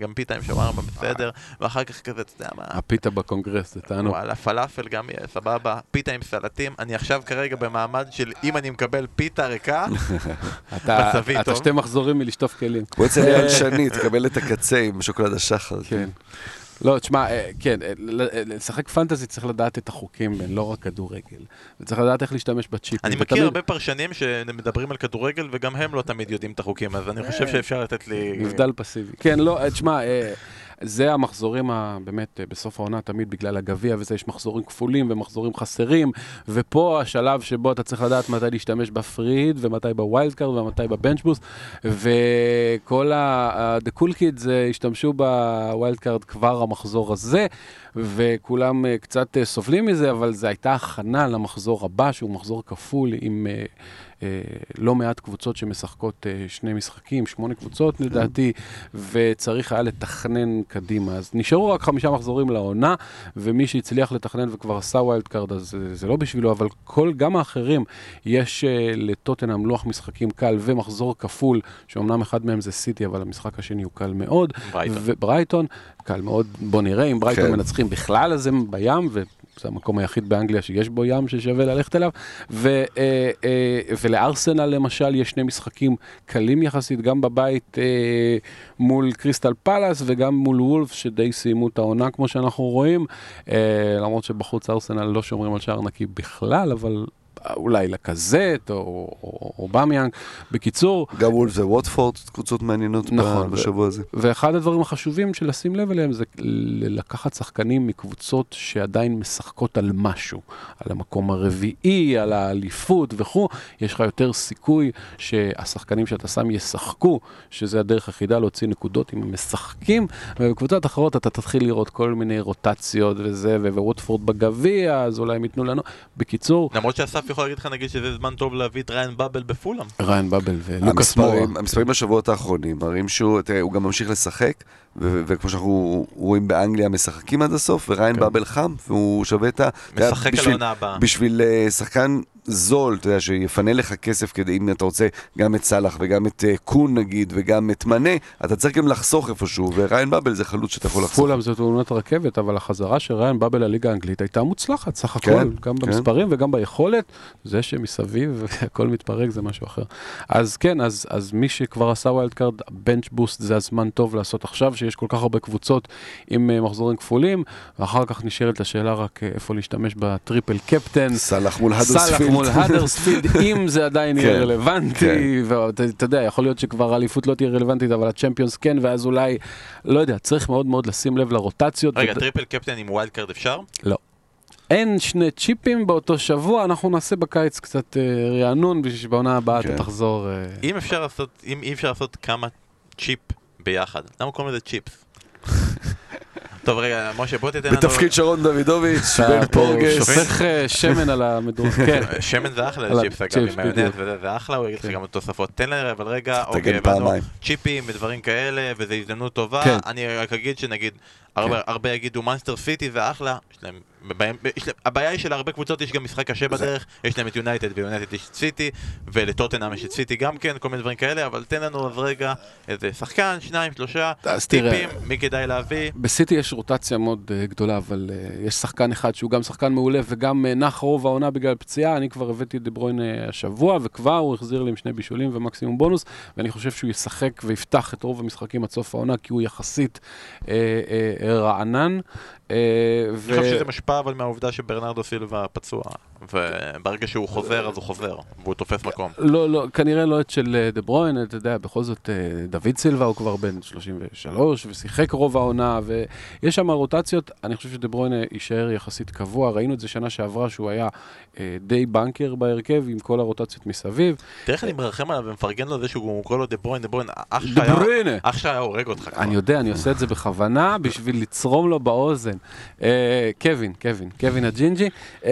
גם פיתה עם שווארמה בסדר, ואחר כך כזה, אתה יודע מה,
הפיתה בקונגרס, זה תענוג.
וואלה, פלאפל גם יהיה סבבה, פיתה עם סלטים, אני עכשיו כרגע במעמד של אם אני מקבל פיתה ריקה,
אתה
מצבי
אתה
טוב.
שתי מחזורים מלשטוף כלים.
כמו אצל אייל שני, תקבל את הקצה עם שוקולד השחר.
כן. לא, תשמע, אה, כן, אה, אה, לשחק פנטזי צריך לדעת את החוקים לא רק כדורגל. וצריך לדעת איך להשתמש בצ'יפים.
אני מכיר הרבה פרשנים שמדברים על כדורגל וגם הם לא תמיד יודעים את החוקים, אז אני חושב שאפשר לתת לי...
נבדל פסיבי. כן, לא, תשמע, זה המחזורים ה... באמת, אה, בסוף העונה, תמיד בגלל הגביע וזה, יש מחזורים כפולים ומחזורים חסרים, ופה השלב שבו אתה צריך לדעת מתי להשתמש ב free hit, ומתי ב wild card, ומתי ב bench boost, וכל ה-The cool kids אה, השתמשו ב wild card כבר המחזור הזה, וכולם אה, קצת אה, סובלים מזה, אבל זו הייתה הכנה למחזור הבא, שהוא מחזור כפול עם... אה, לא מעט קבוצות שמשחקות שני משחקים, שמונה קבוצות לדעתי, וצריך היה לתכנן קדימה. אז נשארו רק חמישה מחזורים לעונה, ומי שהצליח לתכנן וכבר עשה wild card, אז זה לא בשבילו, אבל כל, גם האחרים, יש לטוטנאם לוח משחקים קל ומחזור כפול, שאומנם אחד מהם זה סיטי, אבל המשחק השני הוא קל מאוד.
ברייטון.
וברייטון, קל מאוד, בוא נראה, אם ברייטון
כן.
מנצחים בכלל, אז הם בים, וזה המקום היחיד באנגליה שיש בו ים ששווה ללכת אליו. ו, אה, אה, ולארסנל למשל יש שני משחקים קלים יחסית, גם בבית אה, מול קריסטל פלאס וגם מול וולף, שדי סיימו את העונה כמו שאנחנו רואים. אה, למרות שבחוץ ארסנל לא שומרים על שער נקי בכלל, אבל... אולי לקזט או, או, או במיאנג. בקיצור,
גם וולף וווטפורד, קבוצות מעניינות
נכון,
בשבוע הזה.
ואחד הדברים החשובים של לשים לב אליהם זה לקחת שחקנים מקבוצות שעדיין משחקות על משהו, על המקום הרביעי, על האליפות וכו', יש לך יותר סיכוי שהשחקנים שאתה שם ישחקו, שזה הדרך היחידה להוציא נקודות אם הם משחקים, ובקבוצות אחרות אתה תתחיל לראות כל מיני רוטציות וזה, וווטפורד בגביע, אז אולי הם ייתנו לנו. בקיצור,
למרות שאסף יכול להגיד לך נגיד שזה זמן טוב להביא את ריין באבל בפולאם.
ריין באבל ולוקאס מורה.
המספרים, בשבועות האחרונים מראים שהוא, תראה, הוא גם ממשיך לשחק, וכמו שאנחנו רואים באנגליה, משחקים עד הסוף, וריין
כן.
באבל חם, והוא שווה את ה...
משחק על
בשביל-
העונה הבאה.
בשביל אה, שחקן זול, אתה יודע, שיפנה לך כסף כדי, אם אתה רוצה, גם את סאלח וגם את אה, קיין נגיד, וגם את מנה, אתה צריך גם לחסוך איפשהו, וריאן באבל זה חלוץ שאתה יכול לחסוך.
פולאם זו תאונת רכבת, אבל החזרה של ריאן באבל לליגה האנגלית הייתה מוצלחת, סך הכל,
כן,
גם
כן.
במספרים וגם ביכולת, זה שמסביב הכל מתפרק זה משהו אחר. אז כן, אז, אז מי שכבר עשה wild card, bench boost זה הזמן טוב לעשות עכשיו, שיש כל כך הרבה קבוצות עם אה, מחזורים כפולים, ואחר כך נשארת השאלה רק אה, איפה להשתמש ב triple captain.
סאלח מול
סאלח
הדרספילד.
מול הדרספילד, אם זה עדיין יהיה
כן,
רלוונטי, ואתה אתה יודע, יכול להיות שכבר האליפות לא תהיה רלוונטית, אבל הצ'מפיונס כן, ואז אולי, לא יודע, צריך מאוד מאוד לשים לב לרוטציות.
רגע, טריפל קפטן עם ווילד קארד אפשר?
לא. אין שני צ'יפים באותו שבוע, אנחנו נעשה בקיץ קצת אה, רענון, בשביל שבעונה הבאה
כן.
אתה תחזור... אה,
אם אפשר לעשות, אם אי אפשר לעשות כמה צ'יפ ביחד, למה קוראים לזה צ'יפס? טוב רגע, משה בוא תתן לנו...
בתפקיד שרון דוידוביץ',
אתה
בן פורגס.
שופך אה, שמן על המדורה, כן.
שמן זה אחלה לצ'יפס אגב,
צ'יפס,
עם מיונז. וזה, זה אחלה, הוא יגיד לך
כן.
גם תוספות. תן להם אבל רגע, אוקיי, הבנו. צ'יפים ודברים כאלה, וזו הזדמנות טובה.
כן.
אני רק אגיד שנגיד, הרבה- הרבה יגידו מאנסטר סיטי זה אחלה, יש להם... בהם- יש להם- הבעיה היא שלהרבה קבוצות יש גם משחק קשה בדרך, יש להם את יונייטד ויונייטד יש את סיטי, ולטוטנאם יש את סיטי גם כן, כל מיני דברים כאלה, אבל תן לנו אז רגע איזה שחקן, שניים, שלושה. טיפים, מי כדאי להביא.
בסיטי יש רוטציה מאוד uh, גדולה, אבל uh, יש שחקן אחד שהוא גם שחקן מעולה וגם uh, נח רוב העונה בגלל פציעה. אני כבר הבאתי את דה ברוין uh, השבוע, וכבר הוא החזיר לי עם שני בישולים ומקסימום בונוס, ואני חושב שהוא ישחק ויפתח את רוב המשחקים עד סוף העונה, כי הוא יחסית רענן. Uh,
אני חושב שזה משפע אבל מהעובדה שברנרדו סילבה פצוע, וברגע שהוא חוזר אז הוא חוזר, והוא תופס מקום.
לא, לא, כנראה לא את של אה, דה ברוין, אתה יודע, בכל זאת אה, דוד סילבה הוא כבר בן 33 ושיחק רוב העונה, ויש שם רוטציות, אני חושב שדה ברוין אה, יישאר יחסית קבוע, ראינו את זה שנה שעברה שהוא היה די בנקר בהרכב עם כל הרוטציות מסביב.
תראה איך אני מרחם עליו ומפרגן לו זה שהוא קורא לו דה ברוין, דה ברוין, אח שלך
דה
היה-
ברוינה!
אח שלך היה הורג אותך כבר.
אני יודע, אני עושה את זה בכוונה בשביל לצרום לו באוזן. קווין, קווין, קווין הג'ינג'י. אה,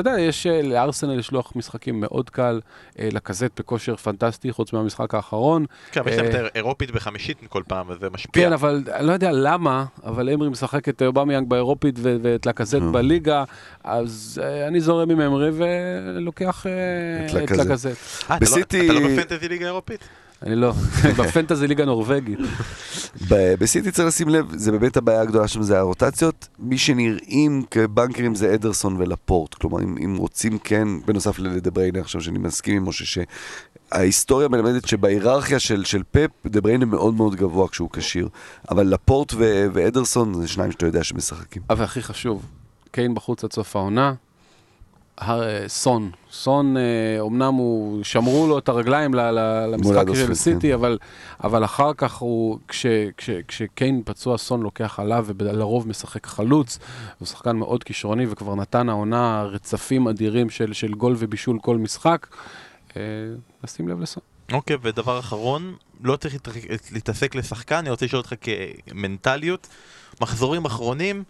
ואתה יודע, יש אה, לארסנל לשלוח משחקים מאוד קל, אה, לקזט בכושר פנטסטי, חוץ מהמשחק האחרון.
כן, אבל יש להם
אה,
את האירופית בחמישית כל פעם, וזה משפיע.
כן, אבל אני לא יודע למה, אבל אמרי משחק את אובמיאנג באירופית ו- ואת לקזט. בליגה, אז אני זורם עם אמרי ולוקח
את לקזט.
אתה לא- אתה לא בפנטזי ליגה אירופית?
אני לא, בפנטזי ליגה נורווגית.
ב- בסיטי צריך לשים לב, זה באמת הבעיה הגדולה שם, זה הרוטציות. מי שנראים כבנקרים זה אדרסון ולפורט. כלומר, אם, אם רוצים כן, בנוסף לדה בריינה עכשיו, שאני מסכים עם משה, שההיסטוריה מלמדת שבהיררכיה של, של פפ, דה בריינה מאוד מאוד גבוה כשהוא כשיר. אבל לפורט ו- ואדרסון זה שניים שאתה יודע שמשחקים.
אבל הכי חשוב, קיין בחוץ עד סוף העונה. הר- אה, סון, סון, אה, אמנם הוא, שמרו לו את הרגליים למשחק של סיטי, אבל, אבל אחר כך הוא, כש, כש, כשקיין פצוע, סון לוקח עליו ולרוב משחק חלוץ. הוא שחקן מאוד כישרוני וכבר נתן העונה רצפים אדירים של, של גול ובישול כל משחק. אה, לשים לב לסון.
אוקיי, ודבר אחרון, לא צריך להתעסק לשחקן, אני רוצה לשאול אותך כמנטליות. מחזורים אחרונים,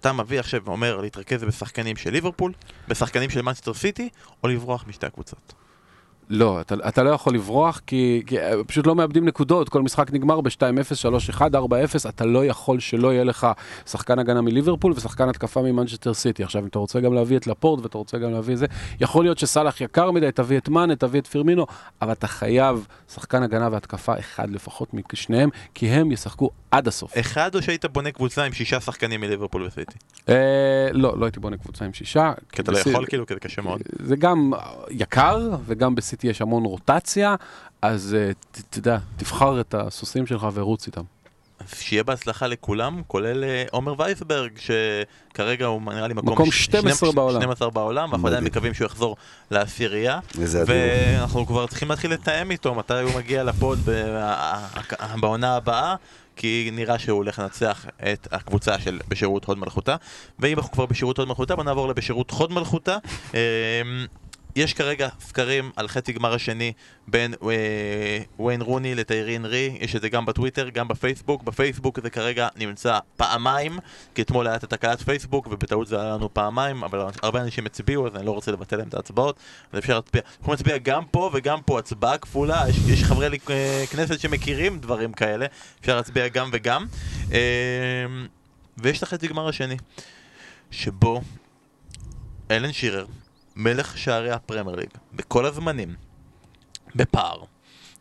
אתה מביא עכשיו ואומר להתרכז בשחקנים של ליברפול, בשחקנים של מנצ'סטר סיטי, או לברוח משתי הקבוצות.
לא, אתה, אתה לא יכול לברוח, כי, כי אה, פשוט לא מאבדים נקודות, כל משחק נגמר ב-2-0, 3-1, 4-0, אתה לא יכול שלא יהיה לך שחקן הגנה מליברפול ושחקן התקפה ממנצ'סטר סיטי. עכשיו, אם אתה רוצה גם להביא את לפורט ואתה רוצה גם להביא את זה, יכול להיות שסאלח יקר מדי, תביא את מאנה, תביא את פירמינו, אבל אתה חייב שחקן הגנה והתקפה אחד לפחות משניהם, כי הם ישחקו עד הסוף.
אחד או שהיית בונה קבוצה עם שישה שחקנים מליברפול וסיטי?
אה, לא, לא הייתי בונה קבוצה עם שישה.
כי אתה לא יכול כאילו, כי זה קשה מאוד.
זה גם יקר, וגם בסיטי יש המון רוטציה, אז אה, אתה יודע, תבחר את הסוסים שלך ורוץ איתם.
שיהיה בהצלחה לכולם, כולל אה, עומר וייסברג, שכרגע הוא נראה לי מקום,
מקום
ש-
12
שנים-
בעולם.
12 בעולם, ואנחנו עדיין. מקווים שהוא יחזור לעשירייה. ואנחנו כבר צריכים להתחיל לתאם איתו מתי הוא מגיע לפוד ב- בעונה הבאה. כי נראה שהוא הולך לנצח את הקבוצה של בשירות הוד מלכותה ואם אנחנו כבר בשירות הוד מלכותה בוא נעבור לבשירות חוד מלכותה אמ, יש כרגע סקרים על חצי גמר השני בין אה, וויין רוני לטיירי אנרי, יש את זה גם בטוויטר, גם בפייסבוק. בפייסבוק זה כרגע נמצא פעמיים, כי אתמול היה את התקלת פייסבוק ובטעות זה היה לנו פעמיים, אבל הרבה אנשים הצביעו אז אני לא רוצה לבטל להם את ההצבעות, אז אפשר להצביע. אנחנו נצביע גם פה וגם פה הצבעה כפולה, יש, יש חברי אה, כנסת שמכירים דברים כאלה, אפשר להצביע גם וגם. אה, ויש את החצי גמר השני, שבו אלן שירר, מלך שערי הפרמייר ליג, בכל הזמנים, בפער,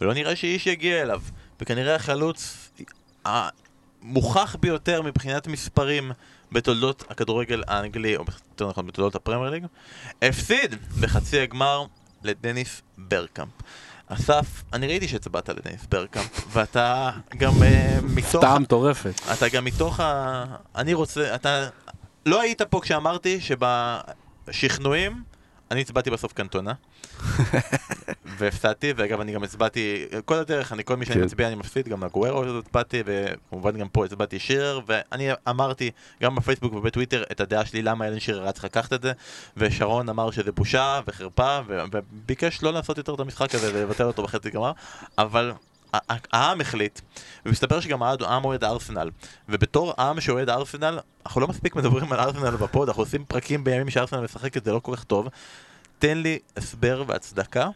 ולא נראה שאיש יגיע אליו, וכנראה החלוץ המוכח ביותר מבחינת מספרים בתולדות הכדורגל האנגלי, או יותר נכון בתולדות הפרמייר ליג, הפסיד בחצי הגמר לדניס ברקאמפ. אסף, אני ראיתי שהצבעת לדניס ברקאמפ, ואתה גם uh, מתוך...
הפתעה מטורפת.
אתה גם מתוך ה... אני רוצה... אתה... לא היית פה כשאמרתי שבשכנועים אני הצבעתי בסוף קנטונה. והפסדתי, ואגב אני גם הצבעתי, כל הדרך, אני כל מי שאני
כן.
מצביע אני מפסיד, גם לגוורו הצבעתי, וכמובן גם פה הצבעתי שירר, ואני אמרתי גם בפייסבוק ובטוויטר את הדעה שלי למה אלן שירר היה צריך לקחת את זה, ושרון אמר שזה בושה וחרפה, וביקש לא לעשות יותר את המשחק הזה ולבטל אותו בחצי גמר, אבל העם החליט, ומסתבר שגם העם אוהד ארסנל, ובתור עם שאוהד ארסנל, אנחנו לא מספיק מדברים על ארסנל בפוד, אנחנו עושים פרקים בימים שארסנל משחקת, זה לא כל כך טוב. תן לי הסבר והצדקה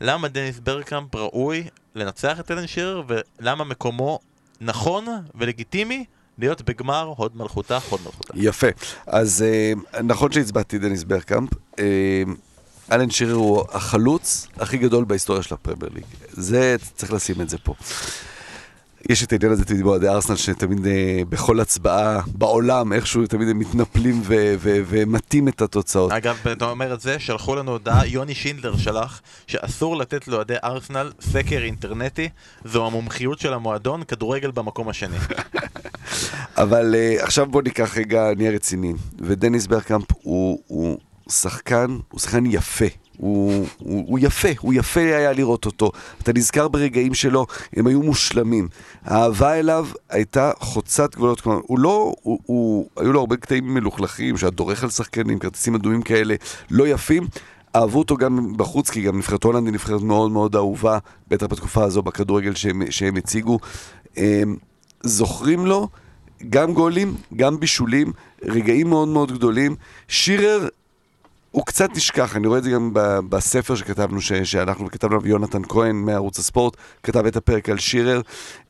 למה דניס ברקאמפ ראוי לנצח את אלן שירר ולמה מקומו נכון ולגיטימי להיות בגמר הוד מלכותה, הוד מלכותה.
יפה. אז אה, נכון שהצבעתי דניס ברקאמפ. אה, אלן שירר הוא החלוץ הכי גדול בהיסטוריה של הפרמייר ליג. זה, צריך לשים את זה פה. יש את העניין הזה תמיד באוהדי ארסנל, שתמיד אה, בכל הצבעה בעולם, איכשהו תמיד הם מתנפלים ו- ו- ומטים את התוצאות.
אגב, אתה אומר את זה, שלחו לנו הודעה, יוני שינדלר שלח, שאסור לתת לאוהדי ארסנל סקר אינטרנטי, זו המומחיות של המועדון, כדורגל במקום השני.
אבל uh, עכשיו בוא ניקח רגע, נהיה רציניים. ודניס ברקאמפ הוא, הוא שחקן, הוא שחקן יפה. הוא, הוא, הוא יפה, הוא יפה היה לראות אותו. אתה נזכר ברגעים שלו, הם היו מושלמים. האהבה אליו הייתה חוצת גבולות. כלומר, הוא לא, הוא, הוא, היו לו הרבה קטעים מלוכלכים, שהיה דורך על שחקנים, כרטיסים אדומים כאלה, לא יפים. אהבו אותו גם בחוץ, כי גם נבחרת הולנד היא נבחרת מאוד מאוד אהובה, בטח בתקופה הזו בכדורגל שהם, שהם הציגו. הם, זוכרים לו גם גולים, גם בישולים, רגעים מאוד מאוד גדולים. שירר הוא קצת נשכח, אני רואה את זה גם בספר שכתבנו, שאנחנו כתבנו עליו יונתן כהן מערוץ הספורט, כתב את הפרק על שירר.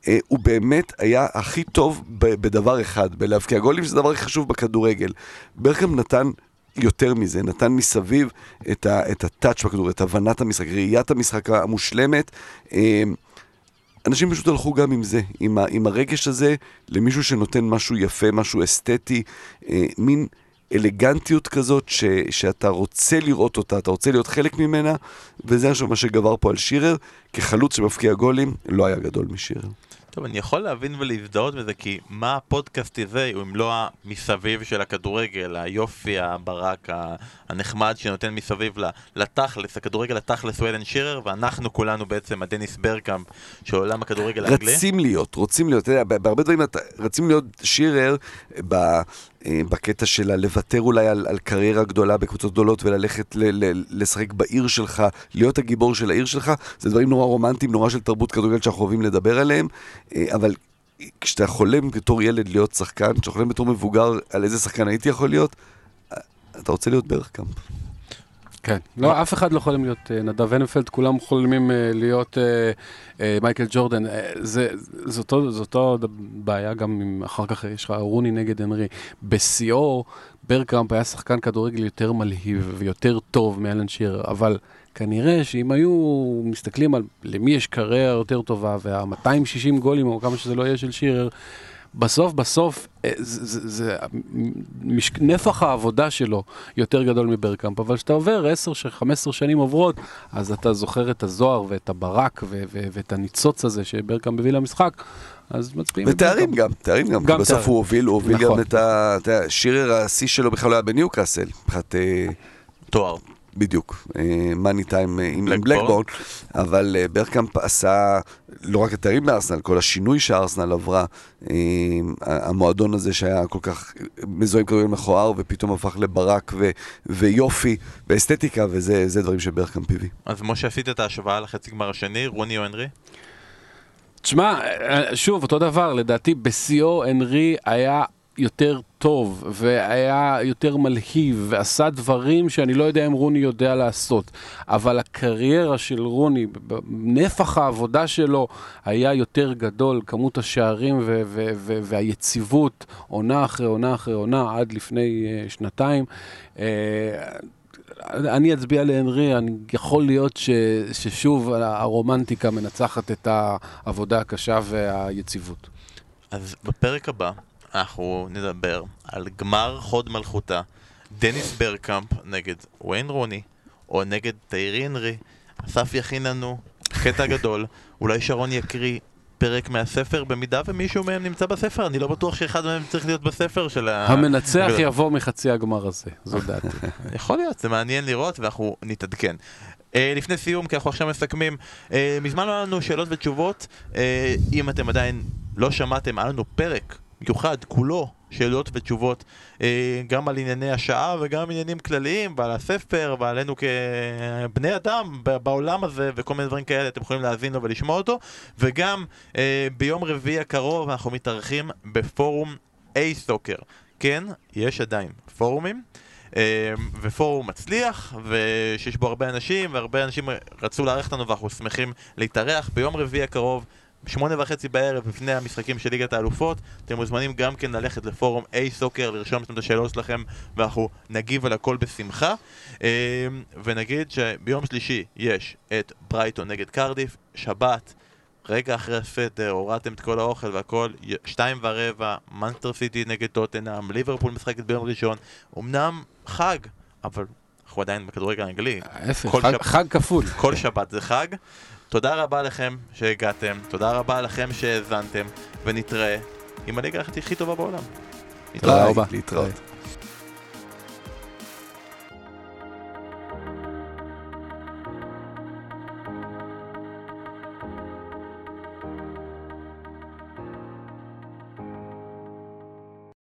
אה, הוא באמת היה הכי טוב בדבר אחד, בלהבקיע גולים, שזה הדבר הכי חשוב בכדורגל. ברקאם נתן יותר מזה, נתן מסביב את, הטאץ' בכדור, את הבנת המשחק, ראיית המשחק המושלמת. אה, אנשים פשוט הלכו גם עם זה, עם הרגש הזה למישהו שנותן משהו יפה, משהו אסתטי, אה, מין אלגנטיות כזאת ש, שאתה רוצה לראות אותה, אתה רוצה להיות חלק ממנה, וזה עכשיו מה שגבר פה על שירר. כחלוץ שמבקיע גולים, לא היה גדול משירר.
טוב, אני יכול להבין ולהזדהות בזה, כי מה הפודקאסט הזה, אם לא המסביב של הכדורגל, היופי, הברק, הנחמד שנותן מסביב לתכלס, הכדורגל התכלס הוא אלן שירר, ואנחנו כולנו בעצם הדניס ברקאמפ של עולם הכדורגל האנגלי.
רצים להיות, רוצים להיות, אתה יודע, בהרבה דברים רצים להיות שירר ב, אה, בקטע של לוותר אולי על, על קריירה גדולה בקבוצות גדולות וללכת ל, ל, לשחק בעיר שלך, להיות הגיבור של העיר שלך, זה דברים נורא רומנטיים, נורא של תרבות כדורגל שאנחנו אוהבים לדבר עליהם, אבל כשאתה חולם בתור ילד להיות שחקן, כשאתה חולם בתור מבוגר על איזה שחקן הייתי יכול להיות, אה, אתה רוצה להיות ברקאמפ.
כן. לא, אף אחד לא חולם להיות אה, נדב הנפלד, כולם חולמים אה, להיות אה, אה, מייקל ג'ורדן. אה, זה אותו- בעיה גם אם אחר כך יש לך רוני נגד הנרי. בשיאו, ברקאמפ היה שחקן כדורגל יותר מלהיב ויותר טוב מאלן שירר, אבל כנראה שאם היו מסתכלים על למי יש קריירה יותר טובה וה-260 גולים או כמה שזה לא יהיה של שירר, בסוף בסוף אה, זה, זה, זה, מש, נפח העבודה שלו יותר גדול מברקאמפ, אבל כשאתה עובר 10-15 שנים עוברות, אז אתה זוכר את הזוהר ואת הברק ו, ו, ואת הניצוץ הזה שברקאמפ מביא למשחק, אז מצביעים.
ותארים. גם, תארים גם,
גם
בסוף. הוא הוביל, הוא הוביל
נכון.
גם את ה... אתה יודע, שירר השיא שלו בכלל לא היה בניוקאסל, מבחינת... אה,
תואר.
בדיוק, מאני טיים עם
בלקבורן.
בלקבורן, אבל אה, ברקאמפ עשה לא רק את התארים בארסנל, כל השינוי שארסנל עברה, אה, המועדון הזה שהיה כל כך מזוהה עם כדורגל מכוער, ופתאום הפך לברק ו- ויופי ואסתטיקה, וזה זה דברים שברקאמפ הביא.
אז משה, עשית את ההשוואה לחצי גמר השני, רוני או הנרי?
תשמע, אה, שוב, אותו דבר, לדעתי בשיאו הנרי היה יותר טוב, והיה יותר מלהיב, ועשה דברים שאני לא יודע אם רוני יודע לעשות. אבל הקריירה של רוני, נפח העבודה שלו היה יותר גדול, כמות השערים ו- ו- ו- והיציבות, עונה אחרי עונה אחרי עונה, עד לפני uh, שנתיים. Uh, אני אצביע להנרי, אני יכול להיות ש, ששוב הרומנטיקה מנצחת את העבודה הקשה והיציבות.
אז בפרק הבא אנחנו נדבר על גמר חוד מלכותה, דניס ברקאמפ נגד ויין רוני, או נגד תיירי הנרי. אסף יכין לנו קטע גדול, אולי שרון יקריא פרק מהספר, במידה ומישהו מהם נמצא בספר, אני לא בטוח שאחד מהם צריך להיות בספר של ה...
המנצח. יבוא מחצי הגמר הזה, זו דעתי.
יכול להיות, זה מעניין לראות ואנחנו נתעדכן. Uh, לפני סיום, כי אנחנו עכשיו מסכמים, uh, מזמן לא היה לנו שאלות ותשובות, uh, אם אתם עדיין לא שמעתם, היה לנו פרק מיוחד, כולו שאלות ותשובות, uh, גם על ענייני השעה וגם עניינים כלליים, ועל הספר, ועלינו כבני אדם בעולם הזה וכל מיני דברים כאלה, אתם יכולים להאזין לו ולשמוע אותו, וגם uh, ביום רביעי הקרוב אנחנו מתארחים בפורום A-סוקר. כן, יש עדיין פורומים. אה, ופורום מצליח, ושיש בו הרבה אנשים, והרבה אנשים רצו לארח אותנו ואנחנו שמחים להתארח ביום רביעי הקרוב. שמונה וחצי בערב לפני המשחקים של ליגת האלופות אתם מוזמנים גם כן ללכת לפורום A סוקר לרשום את השאלות שלכם ואנחנו נגיב על הכל בשמחה אה, ונגיד שביום שלישי יש את ברייטון נגד קרדיף שבת רגע אחרי הסדר, הורדתם את כל האוכל והכל, שתיים ורבע, מנסטר סיטי נגד טוטנאם, ליברפול משחקת ביום ראשון, אמנם חג, אבל אנחנו עדיין בכדורגל האנגלי,
ההפך, חג-
שבת.
חג כפול.
כל שבת זה חג. תודה רבה לכם שהגעתם, תודה רבה לכם שהאזנתם, ונתראה עם הליגה הכי טובה בעולם.
תודה רבה.
להתראות.